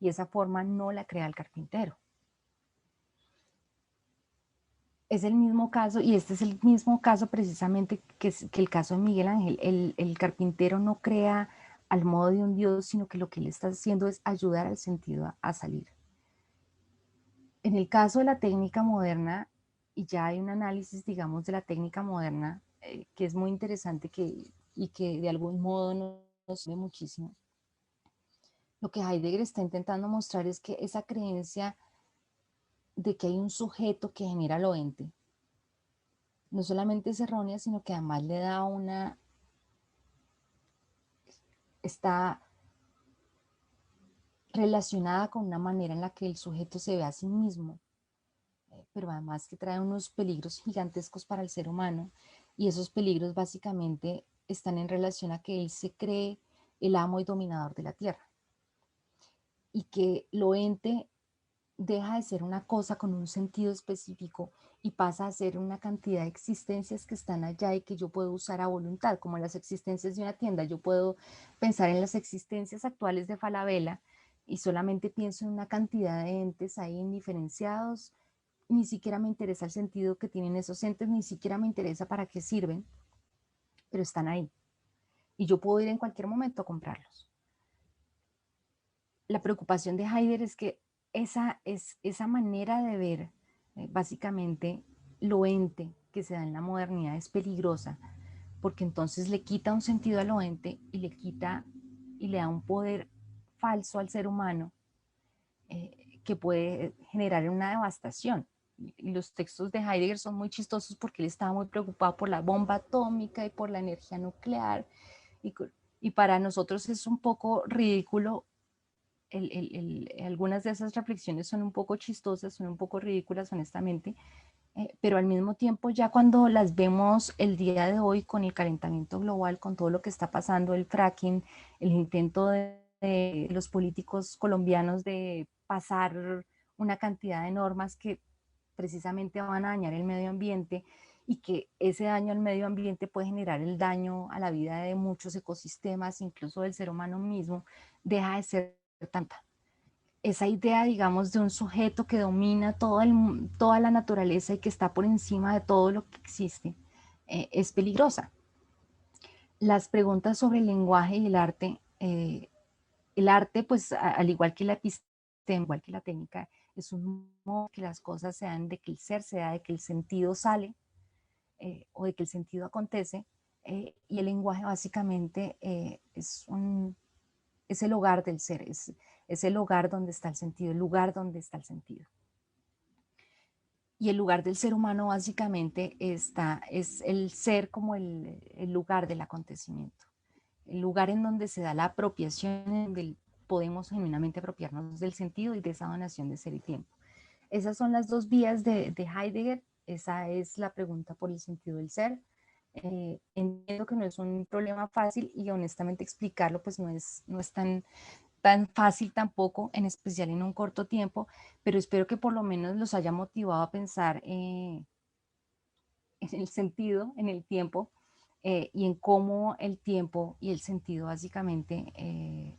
Y esa forma no la crea el carpintero. Es el mismo caso, y este es el mismo caso precisamente que, el caso de Miguel Ángel. El, el carpintero no crea al modo de un Dios, sino que lo que él está haciendo es ayudar al sentido a salir. En el caso de la técnica moderna, y ya hay un análisis, digamos, de la técnica moderna, eh, que es muy interesante que, y que de algún modo nos sirve muchísimo. Lo que Heidegger está intentando mostrar es que esa creencia de que hay un sujeto que genera lo ente, no solamente es errónea, sino que además le da una, está relacionada con una manera en la que el sujeto se ve a sí mismo, pero además que trae unos peligros gigantescos para el ser humano y esos peligros básicamente están en relación a que él se cree el amo y dominador de la tierra. Y que lo ente deja de ser una cosa con un sentido específico y pasa a ser una cantidad de existencias que están allá y que yo puedo usar a voluntad, como las existencias de una tienda. Yo puedo pensar en las existencias actuales de Falabella y solamente pienso en una cantidad de entes ahí indiferenciados, ni siquiera me interesa el sentido que tienen esos entes, ni siquiera me interesa para qué sirven, pero están ahí. Y yo puedo ir en cualquier momento a comprarlos. La preocupación de Heidegger es que esa, es, esa manera de ver eh, básicamente lo ente que se da en la modernidad es peligrosa, porque entonces le quita un sentido a lo ente y le quita y le da un poder falso al ser humano eh, que puede generar una devastación. Los textos de Heidegger son muy chistosos porque él estaba muy preocupado por la bomba atómica y por la energía nuclear. Y, y para nosotros es un poco ridículo. El, el, algunas de esas reflexiones son un poco chistosas, son un poco ridículas, honestamente, eh, pero al mismo tiempo ya cuando las vemos el día de hoy con el calentamiento global, con todo lo que está pasando, el fracking, el intento de los políticos colombianos de pasar una cantidad de normas que precisamente van a dañar el medio ambiente y que ese daño al medio ambiente puede generar el daño a la vida de muchos ecosistemas, incluso del ser humano mismo, deja de ser tanta. Esa idea, digamos, de un sujeto que domina todo el, toda la naturaleza y que está por encima de todo lo que existe, eh, es peligrosa. Las preguntas sobre el lenguaje y el arte eh, el arte, pues al igual que la igual que la técnica, es un modo que las cosas se dan, de que el ser se da, de que el sentido sale eh, o de que el sentido acontece. Eh, y el lenguaje básicamente eh, es, un, es el hogar del ser, es, es el hogar donde está el sentido, el lugar donde está el sentido. Y el lugar del ser humano básicamente está, es el ser como el, el lugar del acontecimiento el lugar en donde se da la apropiación, en donde podemos genuinamente apropiarnos del sentido y de esa donación de ser y tiempo. Esas son las dos vías de, Heidegger, esa es la pregunta por el sentido del ser. Eh, entiendo que no es un problema fácil y honestamente explicarlo pues no es, no es tan, tan fácil tampoco, en especial en un corto tiempo, pero espero que por lo menos los haya motivado a pensar eh, en el sentido, en el tiempo, eh, y en cómo el tiempo y el sentido básicamente eh,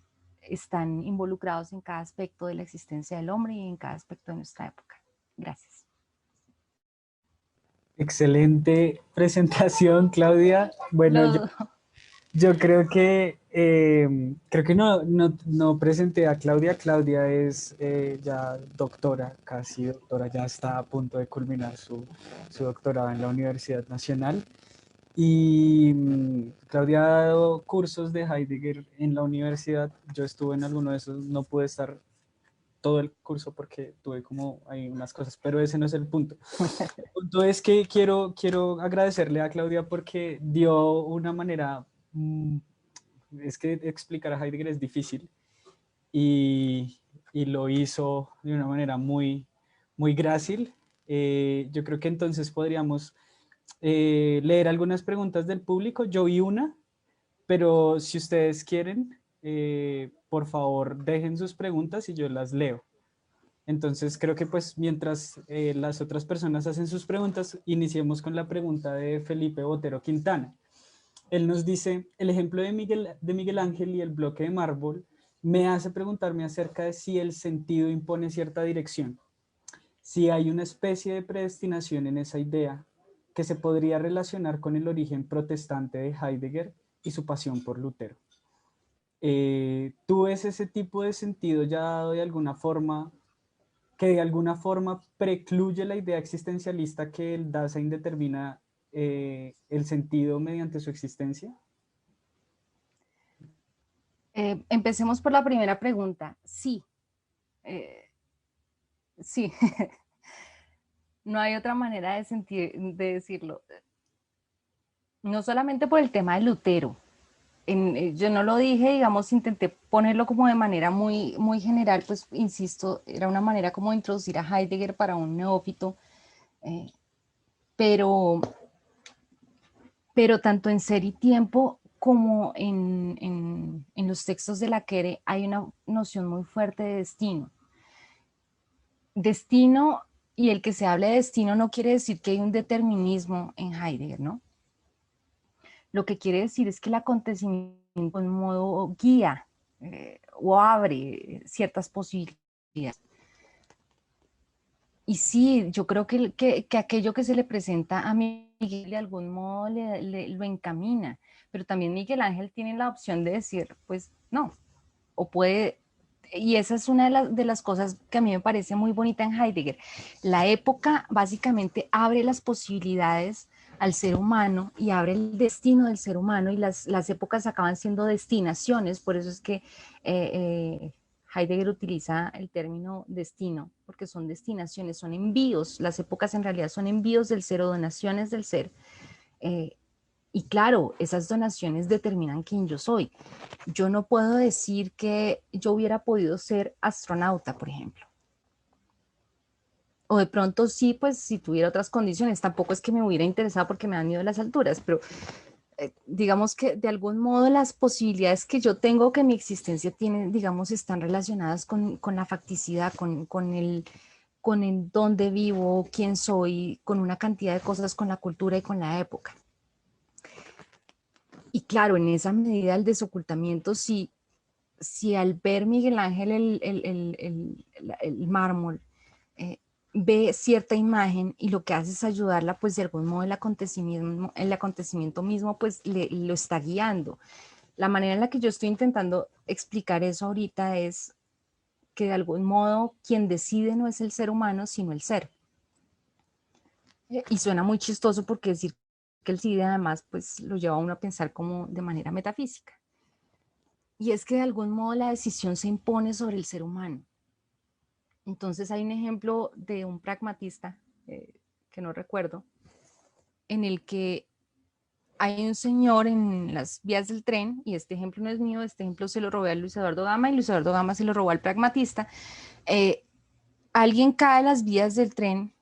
están involucrados en cada aspecto de la existencia del hombre y en cada aspecto de nuestra época. Gracias. Excelente presentación, Claudia. Bueno, yo, creo que eh, creo que no, no, no, presenté a Claudia. Claudia es ya doctora, casi doctora, ya está a punto de culminar su, su doctorado en la Universidad Nacional. Y mm, Claudia ha dado cursos de Heidegger en la universidad. Yo estuve en alguno de esos, no pude estar todo el curso porque tuve como hay unas cosas, pero ese no es el punto. El punto es que quiero, quiero agradecerle a Claudia porque dio una manera, mm, es que explicar a Heidegger es difícil y, y lo hizo de una manera muy, muy grácil. Eh, yo creo que entonces podríamos eh, leer algunas preguntas del público. Yo vi una, pero si ustedes quieren, eh, por favor dejen sus preguntas y yo las leo. Entonces creo que pues mientras las otras personas hacen sus preguntas, iniciemos con la pregunta de Felipe Botero Quintana. Él nos dice, el ejemplo de Miguel, de Miguel Ángel y el bloque de mármol me hace preguntarme acerca de si el sentido impone cierta dirección si hay una especie de predestinación en esa idea que se podría relacionar con el origen protestante de Heidegger y su pasión por Lutero. Eh, ¿Tú ves ese tipo de sentido ya dado de alguna forma, que de alguna forma precluye la idea existencialista que el Dasein determina eh, el sentido mediante su existencia? Eh, empecemos por la primera pregunta. Sí, Sí, [laughs] no hay otra manera de, sentir, de decirlo. No solamente por el tema de Lutero. Eh, yo no lo dije, digamos, intenté ponerlo como de manera muy, muy general, pues insisto, era una manera como de introducir a Heidegger para un neófito, eh, pero, pero tanto en Ser y Tiempo como en, en, en los textos de la Quere hay una noción muy fuerte de destino destino y el que se hable de destino no quiere decir que hay un determinismo en Heidegger, ¿no? Lo que quiere decir es que el acontecimiento en modo guía eh, o abre ciertas posibilidades. Y sí, yo creo que, que, aquello que se le presenta a Miguel de algún modo le, lo encamina, pero también Miguel Ángel tiene la opción de decir, pues no, o puede y esa es una de, las cosas que a mí me parece muy bonita en Heidegger. La época básicamente abre las posibilidades al ser humano y abre el destino del ser humano y las, épocas acaban siendo destinaciones, por eso es que eh, eh, Heidegger utiliza el término destino, porque son destinaciones, son envíos, las épocas en realidad son envíos del ser o donaciones del ser. Eh, y claro, esas donaciones determinan quién yo soy. Yo no puedo decir que yo hubiera podido ser astronauta, por ejemplo. O de pronto sí, pues si tuviera otras condiciones, tampoco es que me hubiera interesado porque me dan miedo las alturas, pero eh, digamos que de algún modo las posibilidades que yo tengo que mi existencia tiene, digamos, están relacionadas con, la facticidad, con, con, el, con el dónde vivo, quién soy, con una cantidad de cosas, con la cultura y con la época. Y claro, en esa medida el desocultamiento, si, si al ver Miguel Ángel el, mármol, eh, ve cierta imagen y lo que hace es ayudarla, pues de algún modo el acontecimiento, el acontecimiento mismo, pues le, lo está guiando. La manera en la que yo estoy intentando explicar eso ahorita es que de algún modo quien decide no es el ser humano, sino el ser. Y suena muy chistoso porque decir que el CIDE además pues lo lleva a uno a pensar como de manera metafísica. Y es que de algún modo la decisión se impone sobre el ser humano. Entonces hay un ejemplo de un pragmatista, eh, que no recuerdo, en el que hay un señor en las vías del tren, y este ejemplo no es mío, este ejemplo se lo robé a Luis Eduardo Gama, y Luis Eduardo Gama se lo robó al pragmatista. Eh, alguien cae a las vías del tren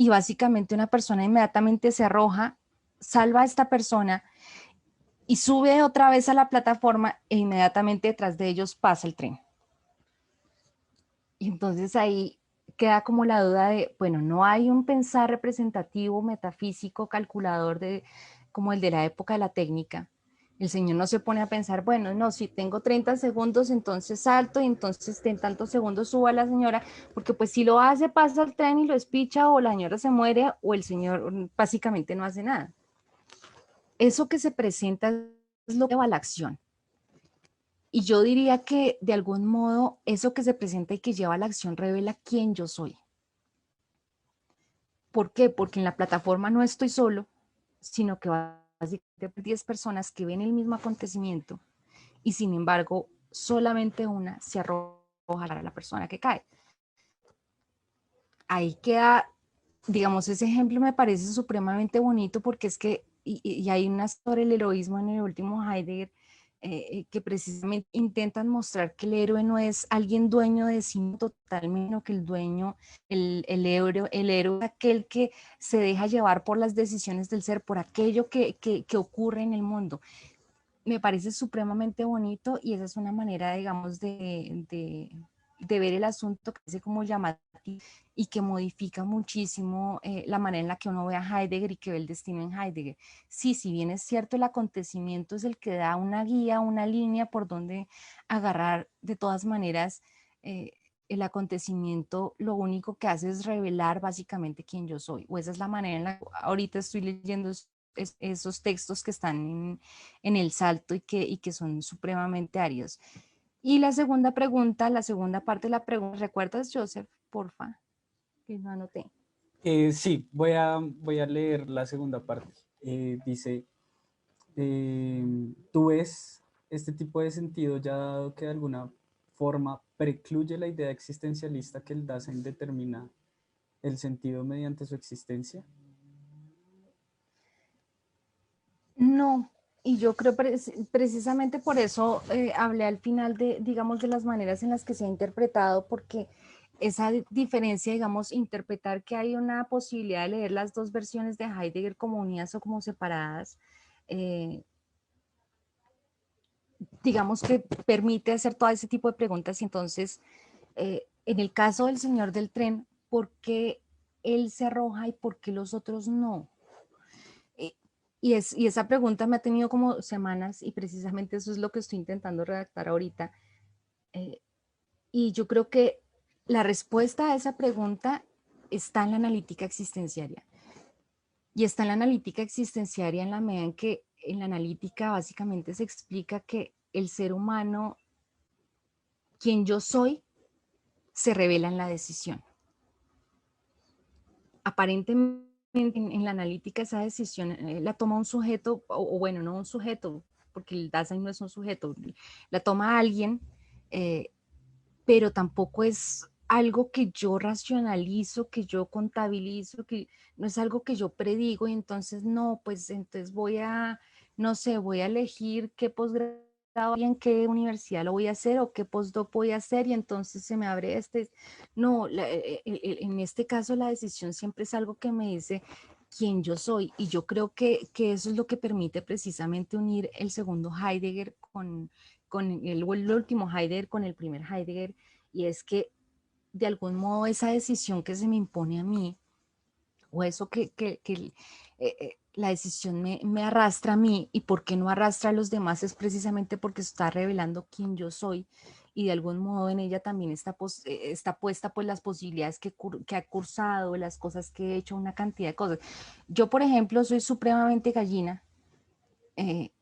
y básicamente una persona inmediatamente se arroja, salva a esta persona y sube otra vez a la plataforma e inmediatamente detrás de ellos pasa el tren. Y entonces ahí queda como la duda de, bueno, no hay un pensar representativo, metafísico, calculador de, como el de la época de la técnica, el Señor no se pone a pensar, bueno, no, si tengo 30 segundos, entonces salto y entonces en tantos segundos subo a la señora, porque pues si lo hace, pasa el tren y lo espicha o la señora se muere o el Señor básicamente no hace nada. Eso que se presenta es lo que va a la acción. Y yo diría que de algún modo eso que se presenta y que lleva a la acción revela quién yo soy. ¿Por qué? Porque en la plataforma no estoy solo, sino que va de 10 personas que ven el mismo acontecimiento y sin embargo solamente una se arroja a la persona que cae. Ahí queda, digamos, ese ejemplo me parece supremamente bonito porque es que, y, hay una sobre el heroísmo en el último Heidegger, eh, eh, que precisamente intentan mostrar que el héroe no es alguien dueño de sí totalmente, que el dueño, el, el, héroe, el héroe es aquel que se deja llevar por las decisiones del ser, por aquello que, que, que ocurre en el mundo. Me parece supremamente bonito y esa es una manera, digamos, de, de, ver el asunto que es como llamativo y que modifica muchísimo eh, la manera en la que uno ve a Heidegger y que ve el destino en Heidegger. Sí, si bien es cierto, el acontecimiento es el que da una guía, una línea por donde agarrar, de todas maneras, eh, el acontecimiento lo único que hace es revelar básicamente quién yo soy, o esa es la manera en la que ahorita estoy leyendo esos textos que están en, el salto y que, y que son supremamente áridos. Y la segunda pregunta, la segunda parte de la pregunta, ¿recuerdas, Joseph, porfa? Que no anoté. Eh, sí, voy a, voy a leer la segunda parte. Eh, dice, em, ¿tú ves este tipo de sentido ya dado que de alguna forma precluye la idea existencialista que el Dasein determina el sentido mediante su existencia? No, y yo creo precisamente por eso eh, hablé al final de, digamos, de las maneras en las que se ha interpretado, porque esa diferencia, digamos, interpretar que hay una posibilidad de leer las dos versiones de Heidegger como unidas o como separadas, eh, digamos que permite hacer todo ese tipo de preguntas y entonces, eh, en el caso del señor del tren, ¿por qué él se arroja y por qué los otros no? Y, es, y esa pregunta me ha tenido como semanas y precisamente eso es lo que estoy intentando redactar ahorita. Eh, y yo creo que la respuesta a esa pregunta está en la analítica existenciaria. Y está en la analítica existenciaria en la medida en que en la analítica básicamente se explica que el ser humano, quien yo soy, se revela en la decisión. Aparentemente en, la analítica esa decisión eh, la toma un sujeto, o, bueno, no un sujeto, porque el Dasein no es un sujeto, la toma alguien, eh, pero tampoco es algo que yo racionalizo, que yo contabilizo, que no es algo que yo predigo y entonces no, pues entonces voy a, no sé, voy a elegir qué posgrado en qué universidad lo voy a hacer o qué postdoc voy a hacer y entonces se me abre este. No, e, e, en este caso la decisión siempre es algo que me dice quién yo soy y yo creo que, que eso es lo que permite precisamente unir el segundo Heidegger con, con el, el último Heidegger con el primer Heidegger y es que de algún modo esa decisión que se me impone a mí o eso que, que, que eh, la decisión me, me, arrastra a mí y por qué no arrastra a los demás es precisamente porque está revelando quién yo soy y de algún modo en ella también está, eh, está puesta pues las posibilidades que, que, ha cursado, las cosas que he hecho, una cantidad de cosas. Yo, por ejemplo, soy supremamente gallina eh,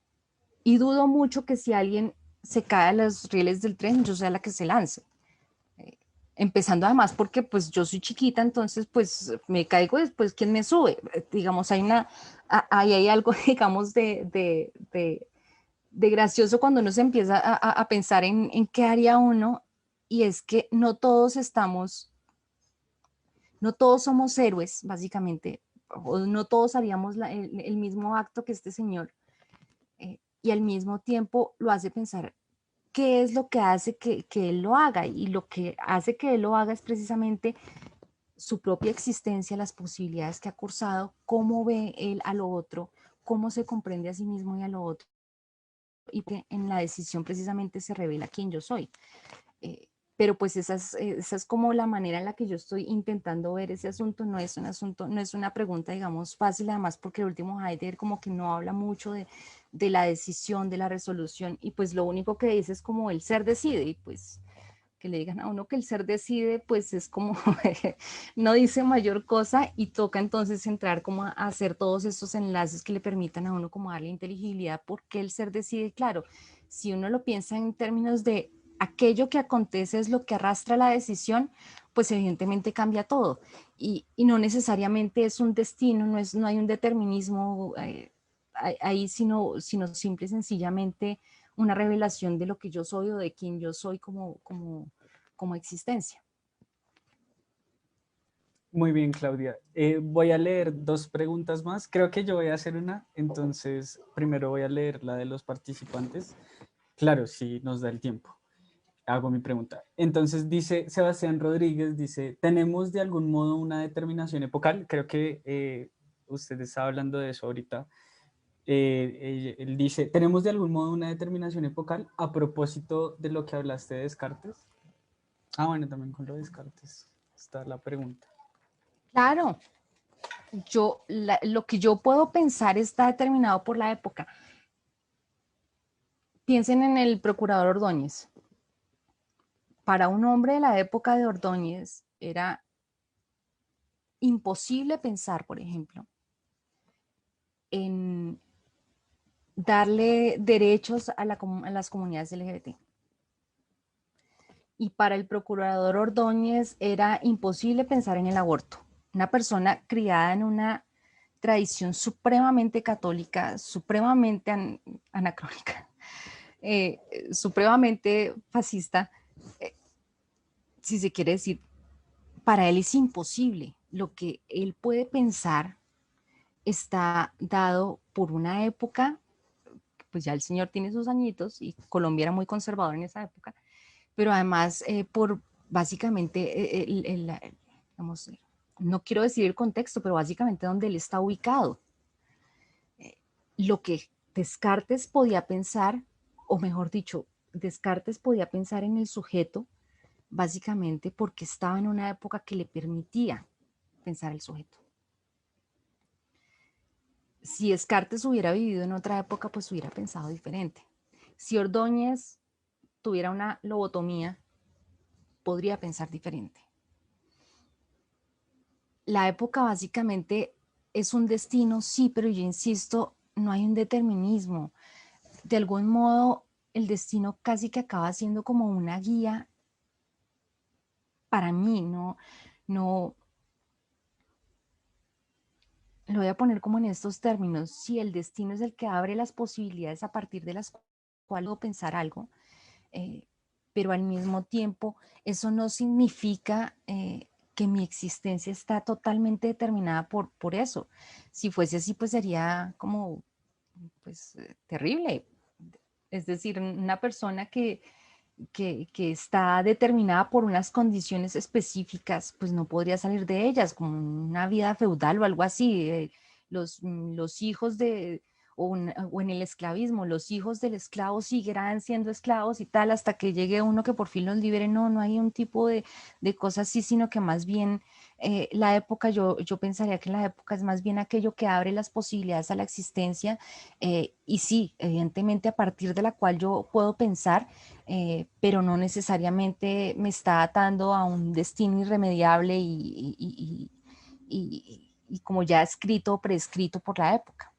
y dudo mucho que si alguien se cae a los rieles del tren, yo sea la que se lance empezando además porque pues yo soy chiquita, entonces pues me caigo después, ¿quién me sube? Eh, digamos, hay, una, hay algo, [laughs] digamos, de, de, de, gracioso cuando uno se empieza a, a pensar en, en, qué haría uno y es que no todos estamos, no todos somos héroes, básicamente, o no todos haríamos el, mismo acto que este señor eh, y al mismo tiempo lo hace pensar qué es lo que hace que, él lo haga y lo que hace que él lo haga es precisamente su propia existencia, las posibilidades que ha cursado, cómo ve él a lo otro, cómo se comprende a sí mismo y a lo otro y que en la decisión precisamente se revela quién yo soy. Eh, pero pues esa es, esa es, como la manera en la que yo estoy intentando ver ese asunto, no es un asunto, no es una pregunta, digamos, fácil, además porque el último Heidegger como que no habla mucho de, de la decisión, de la resolución, y pues lo único que dice es como el ser decide, y pues que le digan a uno que el ser decide, pues es como, [laughs] no dice mayor cosa y toca entonces entrar como a hacer todos estos enlaces que le permitan a uno como darle inteligibilidad, porque el ser decide, claro, si uno lo piensa en términos de aquello que acontece es lo que arrastra la decisión, pues evidentemente cambia todo. Y, no necesariamente es un destino, no, es, no hay un determinismo eh, ahí, sino, sino simple y sencillamente una revelación de lo que yo soy o de quién yo soy como, como, como existencia. Muy bien, Claudia. Eh, voy a leer dos preguntas más. Creo que yo voy a hacer una, entonces primero voy a leer la de los participantes. Claro, si nos da el tiempo. Hago mi pregunta. Entonces dice Sebastián Rodríguez, dice, ¿tenemos de algún modo una determinación epocal? Creo que eh, usted está hablando de eso ahorita. Eh, él dice, ¿tenemos de algún modo una determinación epocal a propósito de lo que hablaste de Descartes? Ah, bueno, también con lo de Descartes está la pregunta. Claro, yo, lo que yo puedo pensar está determinado por la época. Piensen en el procurador Ordóñez. Para un hombre de la época de Ordóñez era imposible pensar, por ejemplo, en darle derechos a, las comunidades LGBT. Y para el procurador Ordóñez era imposible pensar en el aborto una persona criada en una tradición supremamente católica, supremamente anacrónica, [laughs] eh, supremamente fascista, eh, si se quiere decir, para él es imposible. Lo que él puede pensar está dado por una época, pues ya el señor tiene sus añitos y Colombia era muy conservador en esa época, pero además eh, por básicamente el, no quiero decir el contexto, pero básicamente donde él está ubicado. Eh, lo que Descartes podía pensar, o mejor dicho, Descartes podía pensar en el sujeto básicamente porque estaba en una época que le permitía pensar el sujeto. Si Descartes hubiera vivido en otra época, pues hubiera pensado diferente. Si Ordóñez tuviera una lobotomía, podría pensar diferente la época básicamente es un destino, sí, pero yo insisto, no hay un determinismo. De algún modo, el destino casi que acaba siendo como una guía para mí, no, no, lo voy a poner como en estos términos, si el destino es el que abre las posibilidades a partir de las cuales puedo pensar algo, eh, pero al mismo tiempo eso no significa eh, que mi existencia está totalmente determinada por, por eso. Si fuese así, pues sería como, pues, eh, terrible. Es decir, una persona que, que, está determinada por unas condiciones específicas, pues no podría salir de ellas, como una vida feudal o algo así. Eh, los, los hijos de, o, en el esclavismo, los hijos del esclavo seguirán siendo esclavos y tal hasta que llegue uno que por fin los libere. No, no hay un tipo de, de cosas así, sino que más bien eh, la época, yo, yo pensaría que la época es más bien aquello que abre las posibilidades a la existencia eh, y sí, evidentemente a partir de la cual yo puedo pensar, eh, pero no necesariamente me está atando a un destino irremediable y, y, y, y como ya escrito o prescrito por la época.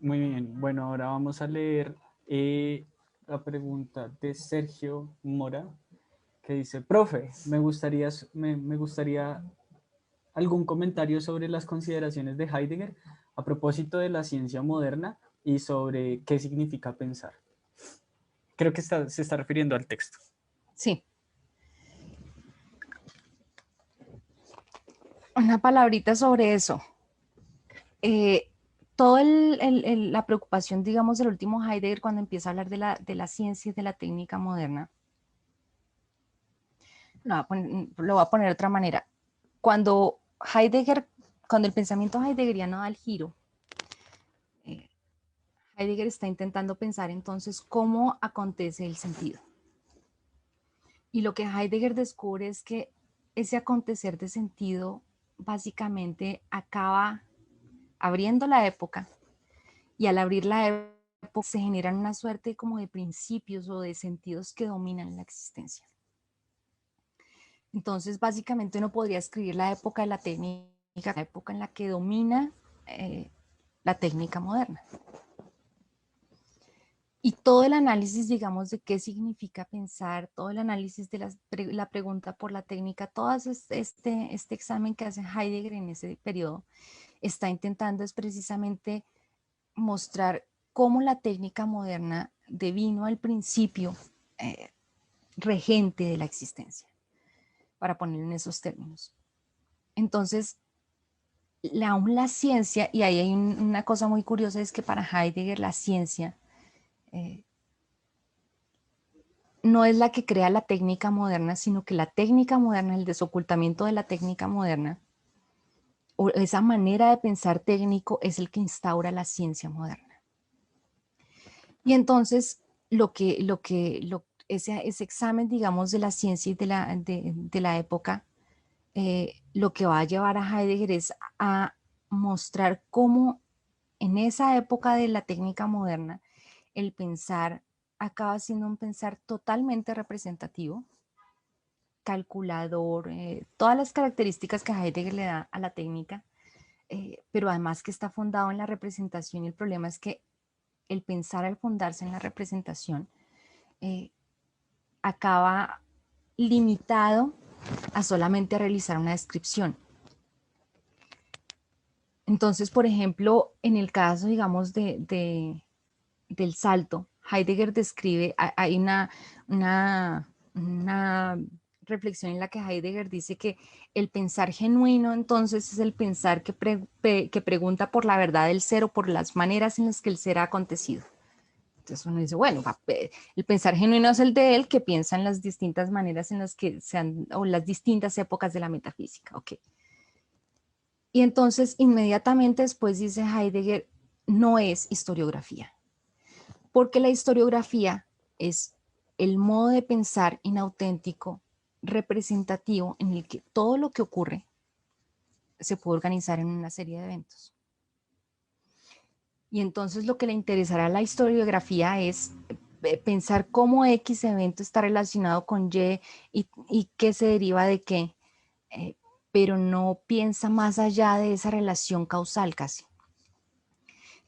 Muy bien, bueno, ahora vamos a leer eh, la pregunta de Sergio Mora, que dice, profe, me gustaría, me, gustaría algún comentario sobre las consideraciones de Heidegger a propósito de la ciencia moderna y sobre qué significa pensar. Creo que se está refiriendo al texto. Sí. Una palabrita sobre eso. Eh, toda la preocupación, digamos, del último Heidegger cuando empieza a hablar de la, de la ciencia y de la técnica moderna, lo voy, a poner, de otra manera. Cuando Heidegger, cuando el pensamiento heideggeriano da el giro, eh, Heidegger está intentando pensar entonces cómo acontece el sentido. Y lo que Heidegger descubre es que ese acontecer de sentido básicamente acaba abriendo la época y al abrir la época se generan una suerte como de principios o de sentidos que dominan la existencia. Entonces, básicamente uno podría escribir la época de la técnica, la época en la que domina eh, la técnica moderna. Y todo el análisis, digamos, de qué significa pensar, todo el análisis de la, pregunta por la técnica, todo este, este examen que hace Heidegger en ese periodo, está intentando es precisamente mostrar cómo la técnica moderna devino al principio eh, regente de la existencia, para poner en esos términos. Entonces, la, aún la ciencia, y ahí hay una cosa muy curiosa, es que para Heidegger la ciencia eh, no es la que crea la técnica moderna, sino que la técnica moderna, el desocultamiento de la técnica moderna, o esa manera de pensar técnico es el que instaura la ciencia moderna. Y entonces, lo que, lo que, lo, ese, ese examen, digamos, de la ciencia y de la, de, la época, eh, lo que va a llevar a Heidegger es a mostrar cómo en esa época de la técnica moderna, el pensar acaba siendo un pensar totalmente representativo, calculador, eh, todas las características que Heidegger le da a la técnica, eh, pero además que está fundado en la representación y el problema es que el pensar al fundarse en la representación eh, acaba limitado a solamente realizar una descripción. Entonces, por ejemplo, en el caso, digamos, de, del salto, Heidegger describe, hay una, una, reflexión en la que Heidegger dice que el pensar genuino entonces es el pensar que, que pregunta por la verdad del ser o por las maneras en las que el ser ha acontecido. Entonces uno dice, bueno, el pensar genuino es el de él que piensa en las distintas maneras en las que se han, o las distintas épocas de la metafísica, ok. Y entonces inmediatamente después dice Heidegger, no es historiografía, porque la historiografía es el modo de pensar inauténtico, representativo, en el que todo lo que ocurre se puede organizar en una serie de eventos. Y entonces lo que le interesará a la historiografía es eh, pensar cómo X evento está relacionado con Y y, qué se deriva de qué, eh, pero no piensa más allá de esa relación causal casi.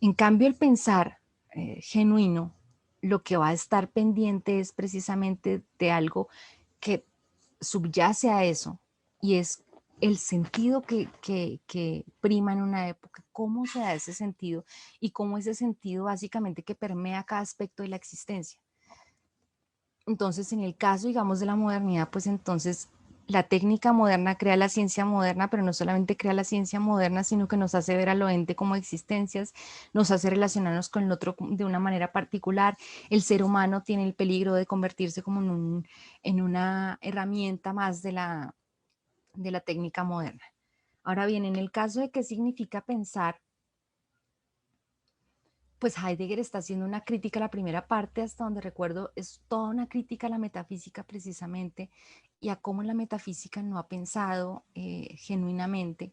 En cambio, el pensar eh, genuino, lo que va a estar pendiente es precisamente de algo que subyace a eso y es el sentido que, que, prima en una época, cómo se da ese sentido y cómo ese sentido básicamente que permea cada aspecto de la existencia. Entonces, en el caso, digamos, de la modernidad, pues entonces la técnica moderna crea la ciencia moderna, pero no solamente crea la ciencia moderna, sino que nos hace ver a lo ente como existencias, nos hace relacionarnos con el otro de una manera particular. El ser humano tiene el peligro de convertirse como en, en una herramienta más de la, de la técnica moderna. Ahora bien, en el caso de qué significa pensar, pues Heidegger está haciendo una crítica a la primera parte, hasta donde recuerdo, es toda una crítica a la metafísica precisamente y a cómo la metafísica no ha pensado eh, genuinamente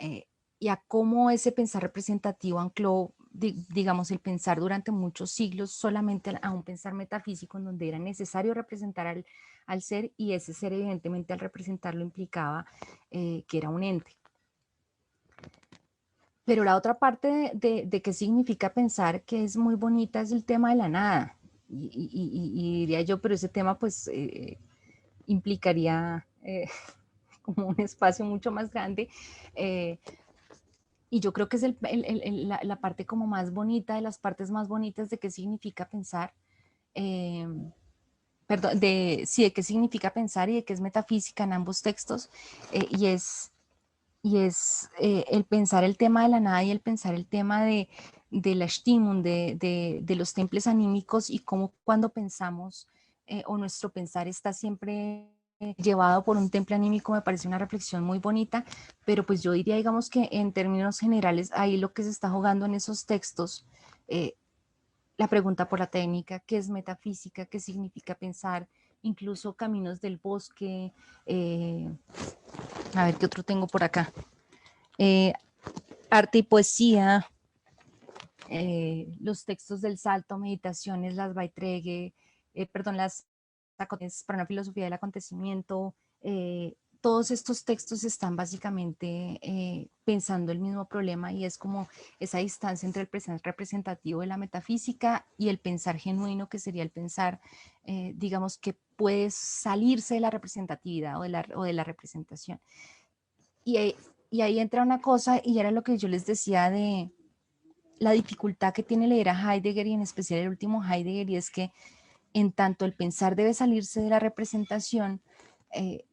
eh, y a cómo ese pensar representativo ancló, digamos, el pensar durante muchos siglos solamente a un pensar metafísico en donde era necesario representar al, al ser y ese ser evidentemente al representarlo implicaba eh, que era un ente. Pero la otra parte de, de, qué significa pensar, que es muy bonita, es el tema de la nada. Y, diría yo, pero ese tema pues implicaría eh, [laughs] como un espacio mucho más grande. y yo creo que es el, la, la, parte como más bonita, de las partes más bonitas de qué significa pensar perdón, de, sí, de qué significa pensar y de qué es metafísica en ambos textos, eh, y es, y es eh, el pensar el tema de la nada y el pensar el tema de, de la Stimmung, de, de, los temples anímicos y cómo cuando pensamos eh, o nuestro pensar está siempre llevado por un temple anímico me parece una reflexión muy bonita, pero pues yo diría, digamos que en términos generales, ahí lo que se está jugando en esos textos la pregunta por la técnica, qué es metafísica, qué significa pensar, incluso caminos del bosque. Eh, a ver, ¿qué otro tengo por acá? Eh, arte y poesía, eh, los textos del salto, meditaciones, las Baitregue, perdón, las para una filosofía del acontecimiento, todos estos textos están básicamente eh, pensando el mismo problema y es como esa distancia entre el pensar representativo de la metafísica y el pensar genuino, que sería el pensar, eh, digamos, que puede salirse de la representatividad o de la, o de la representación. Y, y ahí entra una cosa, y era lo que yo les decía de, la dificultad que tiene leer a Heidegger y en especial el último Heidegger y es que en tanto el pensar debe salirse de la representación, eh,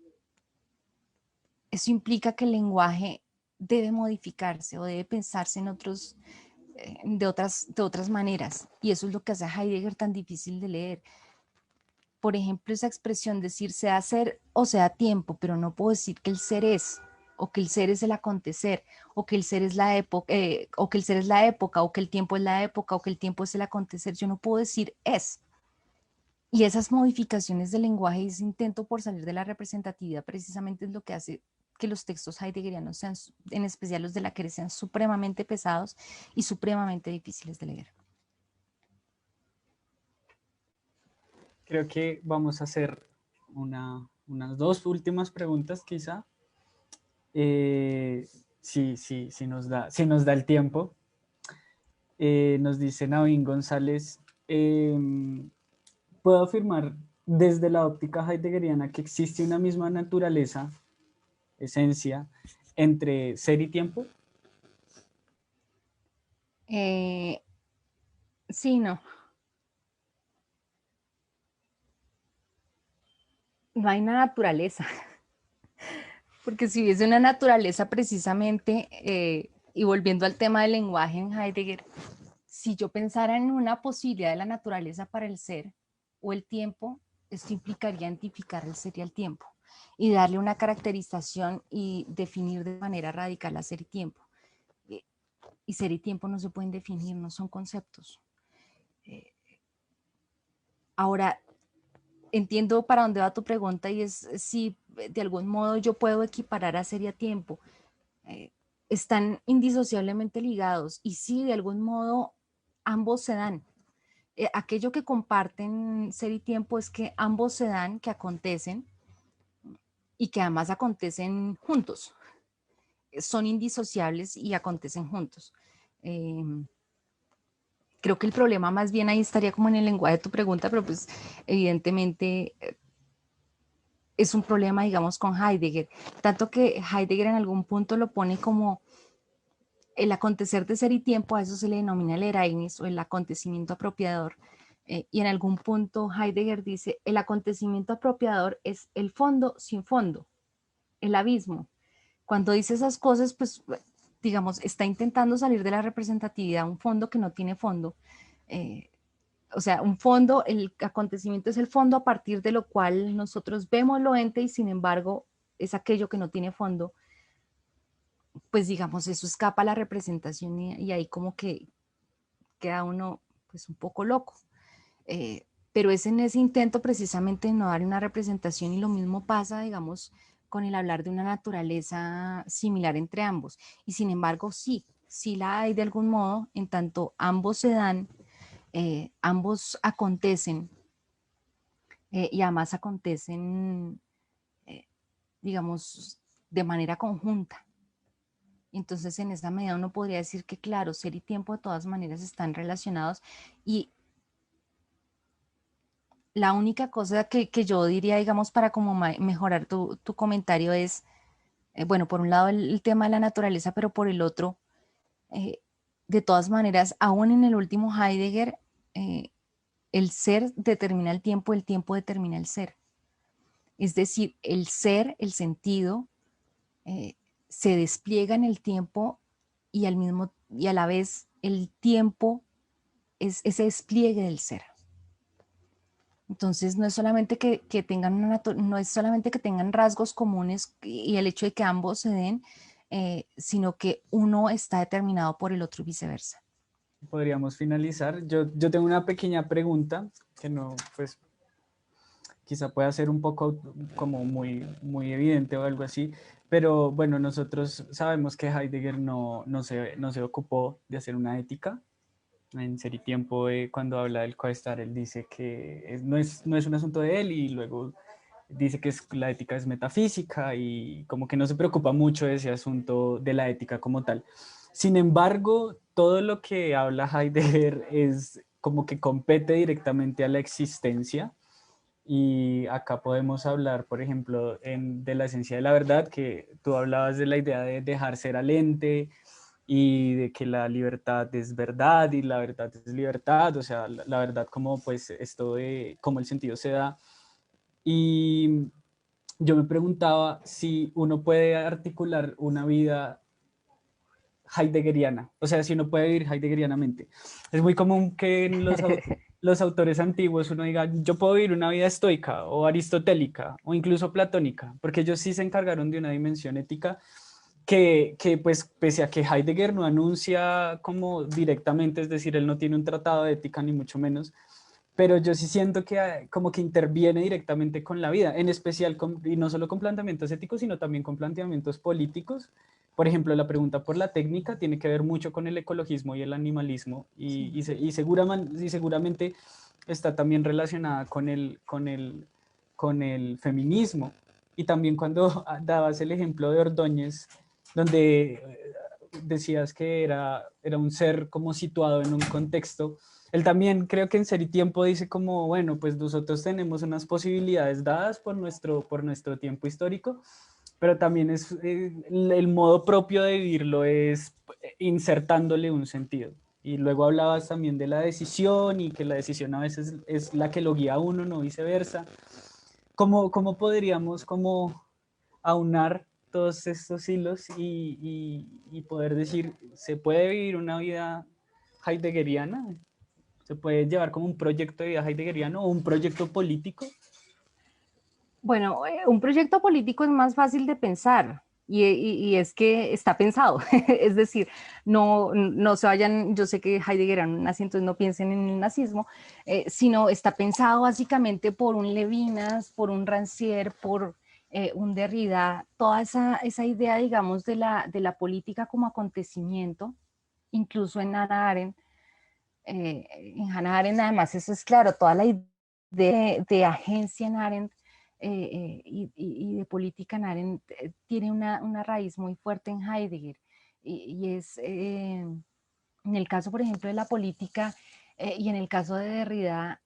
eso implica que el lenguaje debe modificarse o debe pensarse en otros, eh, de, otras, de otras maneras. Y eso es lo que hace a Heidegger tan difícil de leer. Por ejemplo, esa expresión decir sea ser o sea tiempo, pero no puedo decir que el ser es, o que el ser es el acontecer, o que el ser es la época, eh, o que el ser es la época, o que el tiempo es la época, o que el tiempo es el acontecer. Yo no puedo decir es. Y esas modificaciones del lenguaje, ese intento por salir de la representatividad, precisamente es lo que hace que los textos heideggerianos sean, en especial los de la que sean supremamente pesados y supremamente difíciles de leer. Creo que vamos a hacer unas dos últimas preguntas quizá. Eh, sí, sí, sí nos da, nos da el tiempo. Eh, nos dice Navin González, em, puedo afirmar desde la óptica heideggeriana que existe una misma naturaleza esencia entre ser y tiempo? Eh, sí, no. No hay una naturaleza. [laughs] Porque si hubiese una naturaleza precisamente, eh, y volviendo al tema del lenguaje en Heidegger, si yo pensara en una posibilidad de la naturaleza para el ser o el tiempo, esto implicaría identificar el ser y el tiempo y darle una caracterización y definir de manera radical a ser y tiempo. Eh, y ser y tiempo no se pueden definir, no son conceptos. Eh, ahora, entiendo para dónde va tu pregunta y es si de algún modo yo puedo equiparar a ser y a tiempo. Eh, están indisociablemente ligados y si de algún modo ambos se dan. Aquello que comparten ser y tiempo es que ambos se dan, que acontecen, y que además acontecen juntos. Son indisociables y acontecen juntos. Em, creo que el problema más bien ahí estaría como en el lenguaje de tu pregunta, pero pues evidentemente eh, es un problema, digamos, con Heidegger. Tanto que Heidegger en algún punto lo pone como el acontecer de ser y tiempo, a eso se le denomina el Ereignis o el acontecimiento apropiador. Eh, y en algún punto Heidegger dice, el acontecimiento apropiador es el fondo sin fondo, el abismo. Cuando dice esas cosas, pues, digamos, está intentando salir de la representatividad, un fondo que no tiene fondo. Eh, o sea, un fondo, el acontecimiento es el fondo a partir de lo cual nosotros vemos lo ente y sin embargo es aquello que no tiene fondo. Pues digamos, eso escapa a la representación y, ahí como que queda uno pues un poco loco. Eh, pero es en ese intento precisamente de no dar una representación y lo mismo pasa, digamos, con el hablar de una naturaleza similar entre ambos. Y sin embargo, sí, sí la hay de algún modo, en tanto ambos se dan, eh, ambos acontecen eh, y además acontecen, digamos, de manera conjunta. Entonces, en esa medida uno podría decir que, claro, ser y tiempo de todas maneras están relacionados y la única cosa que, yo diría, digamos, para como mejorar tu, comentario es, eh, bueno, por un lado el, tema de la naturaleza, pero por el otro, eh, de todas maneras, aún en el último Heidegger, eh, el ser determina el tiempo, el tiempo determina el ser. Es decir, el ser, el sentido, se despliega en el tiempo y al mismo y a la vez el tiempo es ese despliegue del ser. Entonces no es solamente que, tengan una, no es solamente que tengan rasgos comunes y el hecho de que ambos se den, eh, sino que uno está determinado por el otro y viceversa. Podríamos finalizar. Yo, yo tengo una pequeña pregunta que no, pues, quizá pueda ser un poco como muy, muy evidente o algo así, pero bueno, nosotros sabemos que Heidegger no, no, se, no se ocupó de hacer una ética, en Ser y Tiempo, cuando habla del coestar, él dice que no, es, no es un asunto de él y luego dice que es, la ética es metafísica y como que no se preocupa mucho de ese asunto de la ética como tal. Sin embargo, todo lo que habla Heidegger es como que compete directamente a la existencia y acá podemos hablar, por ejemplo, en, de la esencia de la verdad, que tú hablabas de la idea de dejar ser al ente, y de que la libertad es verdad y la verdad es libertad, o sea, la, verdad como pues esto de cómo el sentido se da. Y yo me preguntaba si uno puede articular una vida heideggeriana, o sea, si uno puede vivir heideggerianamente. Es muy común que en los, [laughs] los autores antiguos uno diga, yo puedo vivir una vida estoica o aristotélica o incluso platónica, porque ellos sí se encargaron de una dimensión ética que, que, pues pese a que Heidegger no anuncia como directamente, es decir, él no tiene un tratado de ética ni mucho menos, pero yo sí siento que ah, como que interviene directamente con la vida, en especial y no solo con planteamientos éticos, sino también con planteamientos políticos. Por ejemplo, la pregunta por la técnica tiene que ver mucho con el ecologismo y el animalismo y, y, y, seguramente, y seguramente está también relacionada con el, con, el, con el feminismo. Y también cuando [laughs] dabas el ejemplo de Ordóñez, donde eh, decías que era, era un ser como situado en un contexto. Él también creo que en Ser y Tiempo dice como, bueno, pues nosotros tenemos unas posibilidades dadas por nuestro, por nuestro tiempo histórico, pero también es eh, el modo propio de vivirlo es insertándole un sentido. Y luego hablabas también de la decisión y que la decisión a veces es la que lo guía a uno, no viceversa. ¿Cómo, cómo podríamos como aunar todos estos hilos y, y, poder decir, ¿se puede vivir una vida heideggeriana? ¿Se puede llevar como un proyecto de vida heideggeriano o un proyecto político? Bueno, eh, un proyecto político es más fácil de pensar y, y, es que está pensado. [laughs] es decir, no, no se vayan, yo sé que Heidegger era un nazi, entonces no piensen en el nazismo, eh, sino está pensado básicamente por un Levinas, por un Rancière, por eh, un Derrida, toda esa, esa, idea, digamos, de la, de la política como acontecimiento, incluso en Hannah Arendt, eh, en Hannah Arendt además eso es claro, toda la idea de, de agencia en Arendt eh, y, y, de política en Arendt tiene una, una, raíz muy fuerte en Heidegger y, es, en el caso, por ejemplo, de la política y en el caso de Derrida,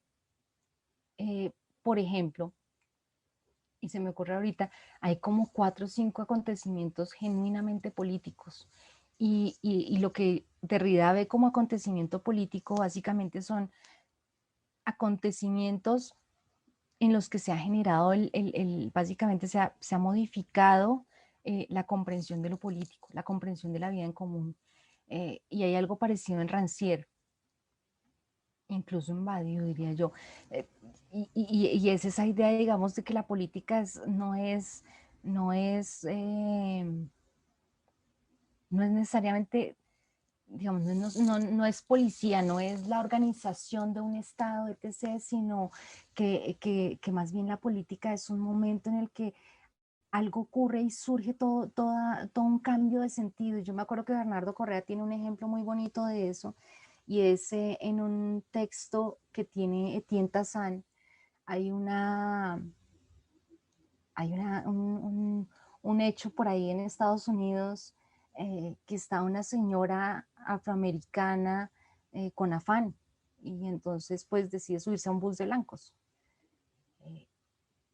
por ejemplo, y se me ocurre ahorita, hay como cuatro o cinco acontecimientos genuinamente políticos. Y, y, lo que Derrida ve como acontecimiento político básicamente son acontecimientos en los que se ha generado, el, básicamente se ha, se ha modificado eh, la comprensión de lo político, la comprensión de la vida en común. Eh, y hay algo parecido en Rancière, incluso invadido, diría yo. Eh, y, es esa idea, digamos, de que la política no es, no es, no es necesariamente, digamos, no, es policía, no es la organización de un Estado, etc., sino que, que, más bien la política es un momento en el que algo ocurre y surge todo, todo un cambio de sentido. Yo me acuerdo que Bernardo Correa tiene un ejemplo muy bonito de eso, y es eh, en un texto que tiene Etienne Tassan, hay una, hay un, hecho por ahí en Estados Unidos eh, que está una señora afroamericana eh, con afán y entonces pues decide subirse a un bus de blancos. Eh,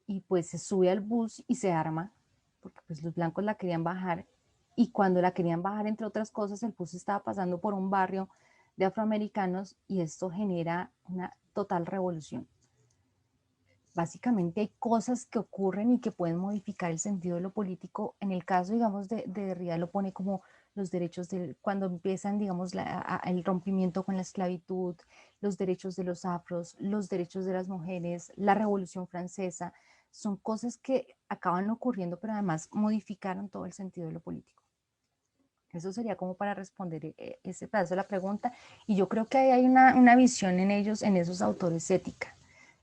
y pues se sube al bus y se arma, porque pues los blancos la querían bajar y cuando la querían bajar, entre otras cosas, el bus estaba pasando por un barrio de afroamericanos y esto genera una total revolución básicamente hay cosas que ocurren y que pueden modificar el sentido de lo político. En el caso, digamos, de, de Derrida lo pone como los derechos de, cuando empiezan, digamos, el rompimiento con la esclavitud, los derechos de los afros, los derechos de las mujeres, la revolución francesa, son cosas que acaban ocurriendo, pero además modificaron todo el sentido de lo político. Eso sería como para responder eh, ese pedazo de la pregunta. Y yo creo que hay una, una visión en ellos, en esos autores ética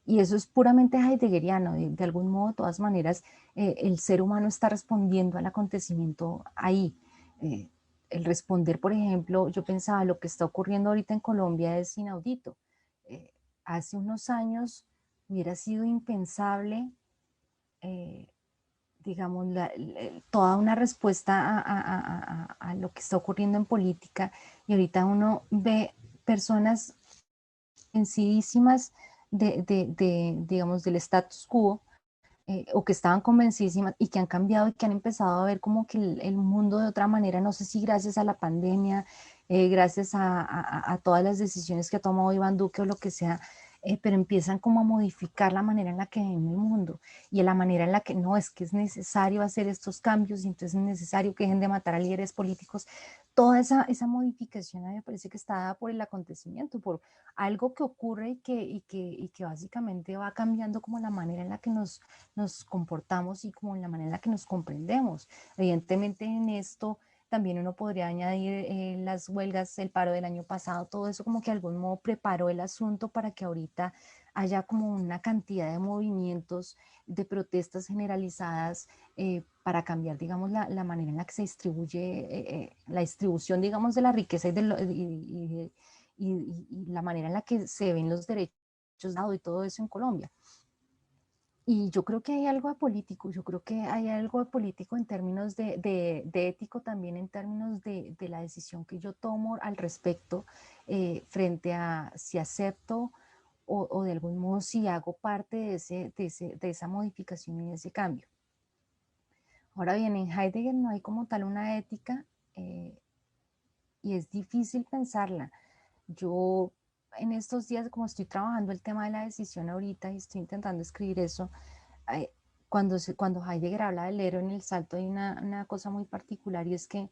y eso es puramente heideggeriano, de, algún modo, de todas maneras, eh, el ser humano está respondiendo al acontecimiento ahí. Eh, el responder, por ejemplo, yo pensaba, lo que está ocurriendo ahorita en Colombia es inaudito. Eh, hace unos años hubiera sido impensable, digamos, toda una respuesta a, lo que está ocurriendo en política y ahorita uno ve personas vencidísimas de, de, digamos, del status quo, eh, o que estaban convencidísimas y que han cambiado y que han empezado a ver como que el, mundo de otra manera, no sé si gracias a la pandemia, eh, gracias a, a, todas las decisiones que ha tomado Iván Duque o lo que sea, eh, pero empiezan como a modificar la manera en la que ven el mundo y la manera en la que no es que es necesario hacer estos cambios y entonces es necesario que dejen de matar a líderes políticos. Toda esa, esa modificación me parece que está dada por el acontecimiento, por algo que ocurre y que, y que, y que básicamente va cambiando como la manera en la que nos, nos comportamos y como la manera en la que nos comprendemos. Evidentemente en esto también uno podría añadir eh, las huelgas, el paro del año pasado, todo eso como que de algún modo preparó el asunto para que ahorita haya como una cantidad de movimientos de protestas generalizadas eh, para cambiar, digamos, la, la, manera en la que se distribuye, eh, la distribución, digamos, de la riqueza y, de y, la manera en la que se ven los derechos dados y todo eso en Colombia. Y yo creo que hay algo de político, yo creo que hay algo de político en términos de, de, ético también, en términos de, de, la decisión que yo tomo al respecto eh, frente a si acepto o, o, de algún modo si hago parte de, ese, ese, de, esa modificación y de ese cambio. Ahora bien, en Heidegger no hay como tal una ética eh, y es difícil pensarla. Yo en estos días, como estoy trabajando el tema de la decisión ahorita y estoy intentando escribir eso, cuando, cuando Heidegger habla del héroe en el salto hay una, una, cosa muy particular y es que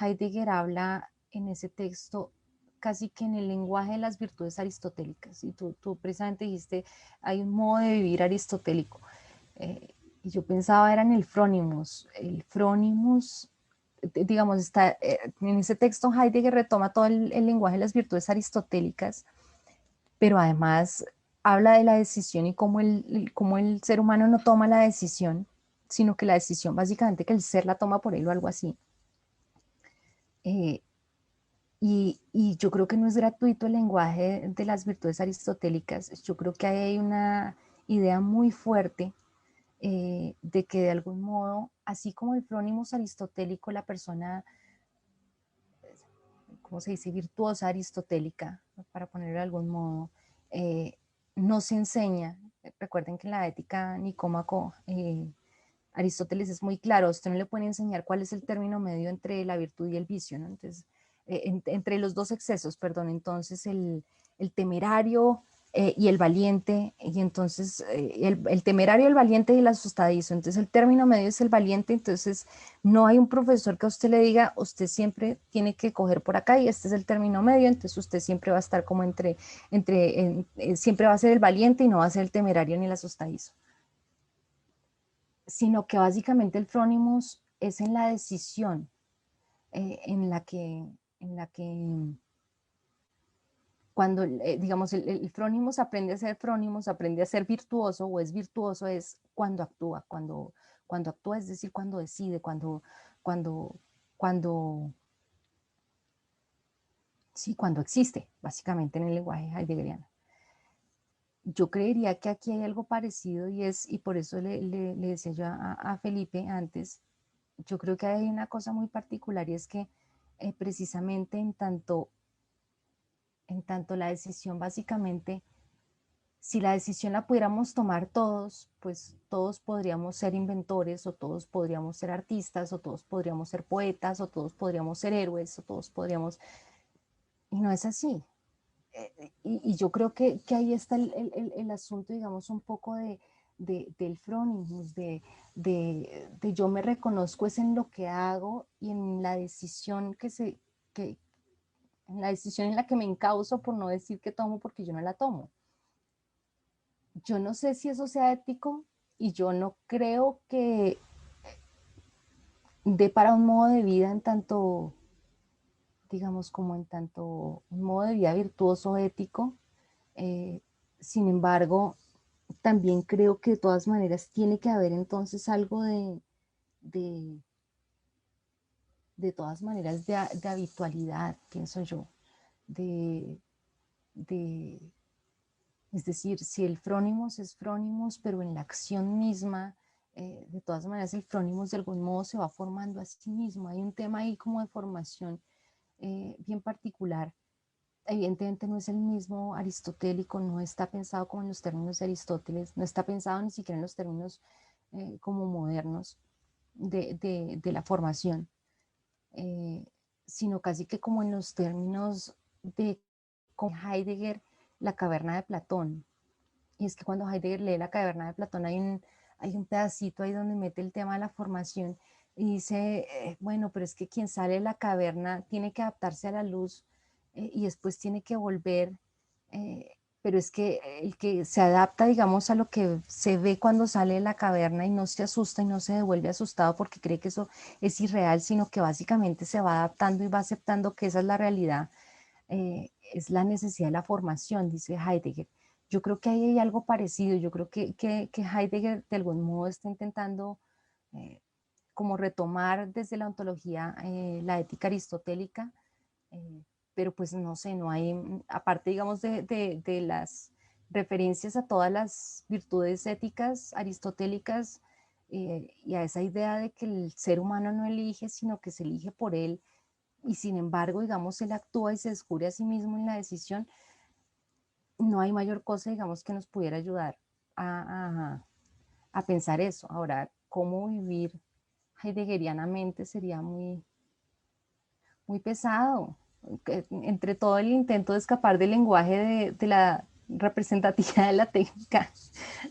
Heidegger habla en ese texto casi que en el lenguaje de las virtudes aristotélicas. Y tú, precisamente dijiste, hay un modo de vivir aristotélico. Eh, y yo pensaba era en el frónimos. El frónimos digamos, está, eh, en ese texto Heidegger retoma todo el, lenguaje de las virtudes aristotélicas, pero además habla de la decisión y cómo el, cómo el ser humano no toma la decisión, sino que la decisión básicamente que el ser la toma por él o algo así. Eh, y, yo creo que no es gratuito el lenguaje de las virtudes aristotélicas, yo creo que hay una idea muy fuerte eh, de que de algún modo, así como el prónimos aristotélico, la persona, ¿cómo se dice?, virtuosa aristotélica, para ponerlo de algún modo, eh, no se enseña. Recuerden que en la ética nicómaco, eh, Aristóteles es muy claro, usted no le puede enseñar cuál es el término medio entre la virtud y el vicio, ¿no? Entonces, entre los dos excesos, perdón, entonces el, temerario eh, y el valiente, y entonces eh, el, temerario, el valiente y el asustadizo. Entonces el término medio es el valiente, entonces no hay un profesor que a usted le diga, usted siempre tiene que coger por acá y este es el término medio, entonces usted siempre va a estar como entre, entre eh, siempre va a ser el valiente y no va a ser el temerario ni el asustadizo. Sino que básicamente el frónimos es en la decisión en la que, en la que cuando, eh, digamos, el, el, frónimos aprende a ser frónimos, aprende a ser virtuoso o es virtuoso es cuando actúa, cuando, cuando actúa, es decir, cuando decide, cuando, cuando, cuando, sí, cuando existe, básicamente en el lenguaje heideggeriano. Yo creería que aquí hay algo parecido y es, y por eso le, le, decía yo a, Felipe antes, yo creo que hay una cosa muy particular y es que eh, precisamente en tanto en tanto la decisión básicamente, si la decisión la pudiéramos tomar todos, pues todos podríamos ser inventores o todos podríamos ser artistas o todos podríamos ser poetas o todos podríamos ser héroes o todos podríamos... Y no es así. Eh, y, yo creo que, ahí está el, asunto, digamos, un poco de, del frónimos, de, de, yo me reconozco es en lo que hago y en la decisión que, se, que, la decisión en la que me encauso por no decir que tomo porque yo no la tomo. Yo no sé si eso sea ético y yo no creo que dé para un modo de vida en tanto, digamos, como en tanto un modo de vida virtuoso, ético. Eh, sin embargo, también creo que de todas maneras tiene que haber entonces algo de, de de todas maneras de, habitualidad, pienso yo, de, es decir, si el frónimos es frónimos, pero en la acción misma, eh, de todas maneras el frónimos de algún modo se va formando a sí mismo. Hay un tema ahí como de formación eh, bien particular evidentemente no es el mismo aristotélico, no está pensado como en los términos de Aristóteles, no está pensado ni siquiera en los términos eh, como modernos de, la formación, eh, sino casi que como en los términos de con Heidegger, la caverna de Platón. Y es que cuando Heidegger lee la caverna de Platón hay un, hay un pedacito ahí donde mete el tema de la formación y dice, eh, bueno, pero es que quien sale de la caverna tiene que adaptarse a la luz eh, y después tiene que volver, eh, pero es que el que se adapta, digamos, a lo que se ve cuando sale de la caverna y no se asusta y no se devuelve asustado porque cree que eso es irreal, sino que básicamente se va adaptando y va aceptando que esa es la realidad, es la necesidad de la formación, dice Heidegger. Yo creo que ahí hay algo parecido, yo creo que, que, que Heidegger de algún modo está intentando como retomar desde la ontología eh, la ética aristotélica, eh, pero pues no sé, no hay, mm, aparte digamos de, de, las referencias a todas las virtudes éticas aristotélicas eh, y a esa idea de que el ser humano no elige, sino que se elige por él, y sin embargo, digamos, él actúa y se descubre a sí mismo en la decisión, no hay mayor cosa, digamos, que nos pudiera ayudar a, a, pensar eso. Ahora, ¿cómo vivir heideggerianamente sería muy, muy pesado. Entre todo el intento de escapar del lenguaje de, la representatividad de la técnica,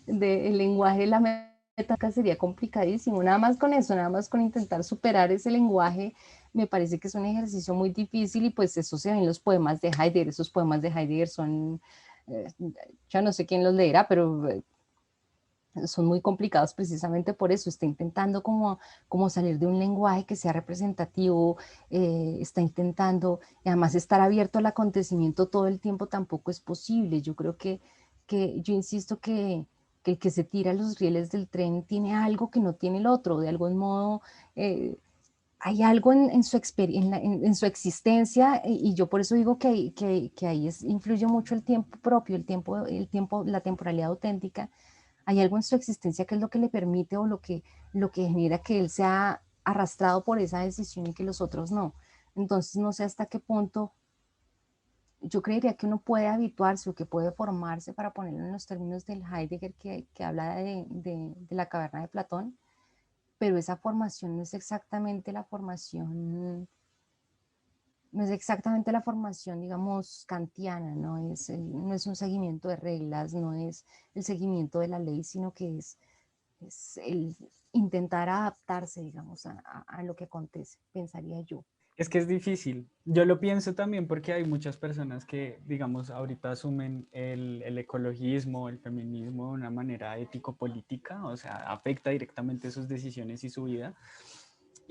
del lenguaje de la metáfora sería complicadísimo. Nada más con eso, nada más con intentar superar ese lenguaje, me parece que es un ejercicio muy difícil y pues eso se ve los poemas de Heidegger. Esos poemas de Heidegger son, eh, ya no sé quién los leerá, pero eh, son muy complicados precisamente por eso, está intentando como, como salir de un lenguaje que sea representativo, eh, está intentando, además estar abierto al acontecimiento todo el tiempo tampoco es posible. Yo creo que, que yo insisto que, que, el que se tira los rieles del tren tiene algo que no tiene el otro, de algún modo... Eh, hay algo en, su, en, en, su existencia y, yo por eso digo que, que, que ahí es, influye mucho el tiempo propio, el tiempo, el tiempo, la temporalidad auténtica, hay algo en su existencia que es lo que le permite o lo que, lo que genera que él sea arrastrado por esa decisión y que los otros no. Entonces, no sé hasta qué punto yo creería que uno puede habituarse o que puede formarse para ponerlo en los términos del Heidegger que, que habla de, de, de, la caverna de Platón, pero esa formación no es exactamente la formación no es exactamente la formación, digamos, kantiana, no es, no es un seguimiento de reglas, no es el seguimiento de la ley, sino que es, es el intentar adaptarse, digamos, a, a, lo que acontece, pensaría yo. Es que es difícil. Yo lo pienso también porque hay muchas personas que, digamos, ahorita asumen el, el ecologismo, el feminismo de una manera ético-política, o sea, afecta directamente sus decisiones y su vida.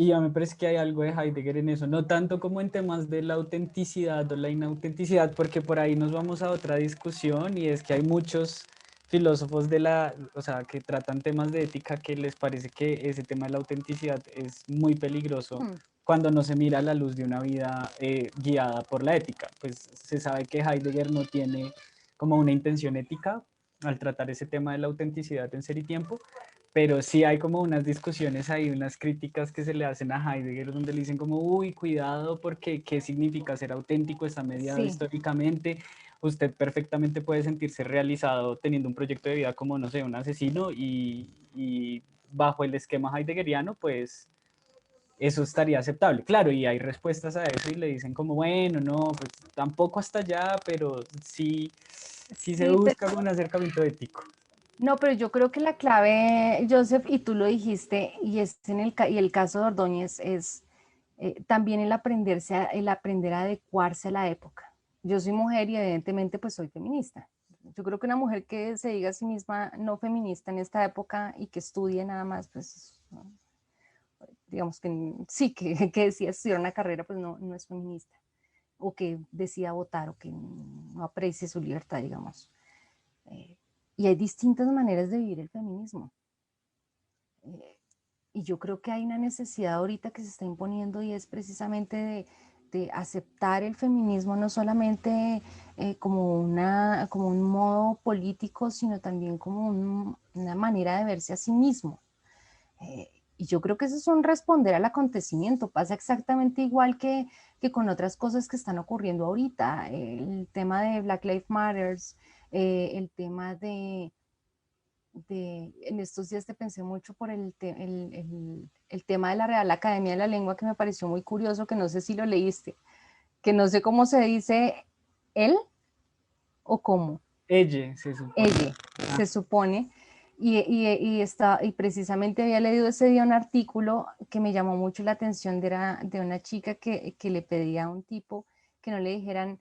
Y ya me parece que hay algo de Heidegger en eso, no tanto como en temas de la autenticidad o la inautenticidad, porque por ahí nos vamos a otra discusión y es que hay muchos filósofos de la, o sea, que tratan temas de ética que les parece que ese tema de la autenticidad es muy peligroso hmm. cuando no se mira a la luz de una vida eh, guiada por la ética. Pues se sabe que Heidegger no tiene como una intención ética al tratar ese tema de la autenticidad en ser y tiempo, pero sí hay como unas discusiones ahí, unas críticas que se le hacen a Heidegger donde le dicen como, uy, cuidado porque qué significa ser auténtico, está mediado históricamente, usted perfectamente puede sentirse realizado teniendo un proyecto de vida como, no sé, un asesino y, y bajo el esquema heideggeriano, pues eso estaría aceptable. Claro, y hay respuestas a eso y le dicen como, bueno, no, pues tampoco hasta allá, pero sí, sí se busca un acercamiento ético. No, pero yo creo que la clave, Joseph, y tú lo dijiste, y, es en el, y el caso de Ordóñez es eh, también el aprenderse, el aprender a adecuarse a la época. Yo soy mujer y evidentemente pues soy feminista. Yo creo que una mujer que se diga a sí misma no feminista en esta época y que estudie nada más, pues digamos que sí, que, que decía estudiar una carrera, pues no, no es feminista. O que decida votar o que no aprecie su libertad, digamos. Eh, y hay distintas maneras de vivir el feminismo. Eh, y yo creo que hay una necesidad ahorita que se está imponiendo y es precisamente de, aceptar el feminismo no solamente eh, como, una, como un modo político, sino también como una manera de verse a sí mismo. Eh, y yo creo que eso es un responder al acontecimiento. Pasa exactamente igual que, que con otras cosas que están ocurriendo ahorita. El tema de Black Lives Matters, eh, el tema de, de, en estos días te pensé mucho por el, el, el, tema de la Real Academia de la Lengua que me pareció muy curioso, que no sé si lo leíste, que no sé cómo se dice él o cómo. Ella, se supone. Ella, se supone y, y, está, y precisamente había leído ese día un artículo que me llamó mucho la atención de, de una chica que, que, le pedía a un tipo que no le dijeran,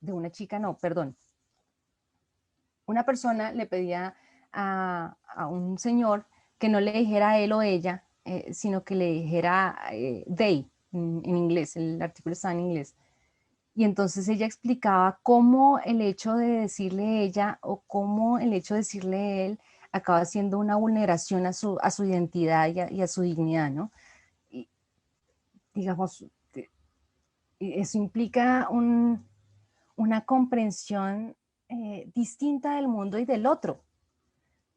de una chica, no, perdón. Una persona le pedía a, a un señor que no le dijera él o ella, eh, sino que le dijera eh, en, inglés, el artículo está en inglés. Y entonces ella explicaba cómo el hecho de decirle ella o cómo el hecho de decirle él acaba siendo una vulneración a su, a su identidad y a, su dignidad, ¿no? Y, digamos, eso implica un, una comprensión eh, distinta del mundo y del otro.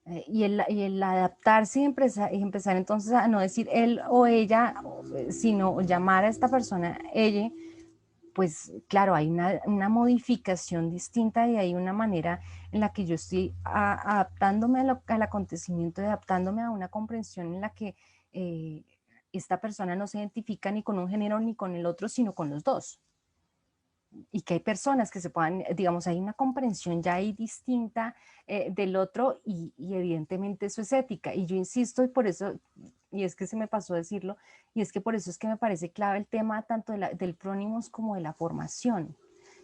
Eh, y, el, y, el, adaptarse y empezar, entonces a no decir él o ella, sino llamar a esta persona ella, pues claro, hay una, modificación distinta y hay una manera en la que yo estoy adaptándome al acontecimiento, adaptándome a una comprensión en la que eh, esta persona no se identifica ni con un género ni con el otro, sino con los dos. Y que hay personas que se puedan, digamos, hay una comprensión ya ahí distinta eh, del otro y, y evidentemente eso es ética. Y yo insisto, y por eso y es que se me pasó decirlo, y es que por eso es que me parece clave el tema tanto del prónimos como de la formación.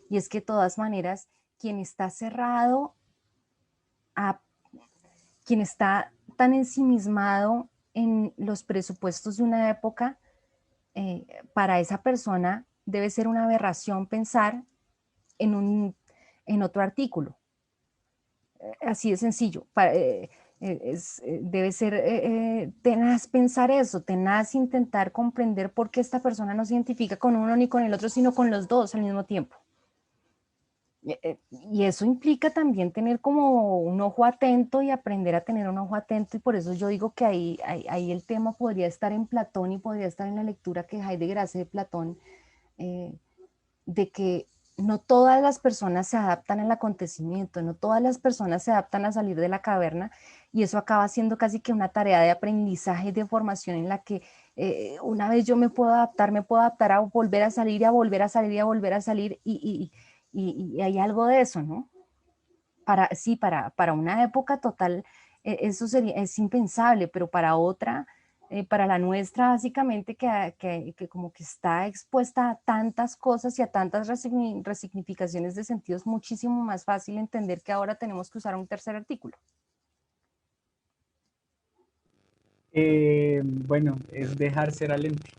Y es que de todas maneras, quien está cerrado a quien está tan ensimismado en los presupuestos de una época, eh, para esa persona debe ser una aberración pensar en, un, en otro artículo. Eh, así de sencillo. Para, eh, eh, es, eh, debe ser eh, tenaz pensar eso, tenaz intentar comprender por qué esta persona no se identifica con uno ni con el otro, sino con los dos al mismo tiempo. Y eso implica también tener como un ojo atento y aprender a tener un ojo atento y por eso yo digo que ahí, ahí, el tema podría estar en Platón y podría estar en la lectura que Heidegger hace de Platón, de que no todas las personas se adaptan al acontecimiento, no todas las personas se adaptan a salir de la caverna y eso acaba siendo casi que una tarea de aprendizaje y de formación en la que eh, una vez yo me puedo adaptar, me puedo adaptar a volver a salir y a volver a salir y a volver a salir y, y, hay algo de eso, ¿no? Para, sí, para, para una época total, eh, eso sería, es impensable, pero para otra eh, para la nuestra, básicamente, que, que, como que está expuesta a tantas cosas y a tantas resignificaciones de sentido, es muchísimo más fácil entender que ahora tenemos que usar un tercer artículo. Eh, bueno, es dejar ser alente.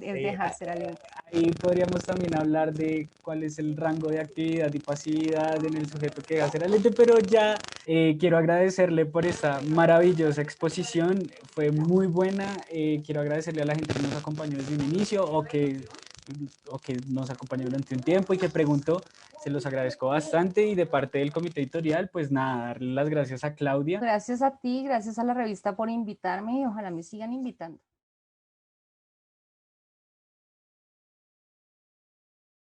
Es eh, dejar ser alente. Ahí podríamos también hablar de cuál es el rango de actividad y pasividad en el sujeto que deja ser alente, pero ya eh, quiero agradecerle por esta maravillosa exposición, fue muy buena. quiero agradecerle a la gente que nos acompañó desde un inicio o que, o que nos acompañó durante un tiempo y que preguntó se los agradezco bastante y de parte del comité editorial, pues nada, darle las gracias a Claudia. Gracias a ti, gracias a la revista por invitarme y ojalá me sigan invitando.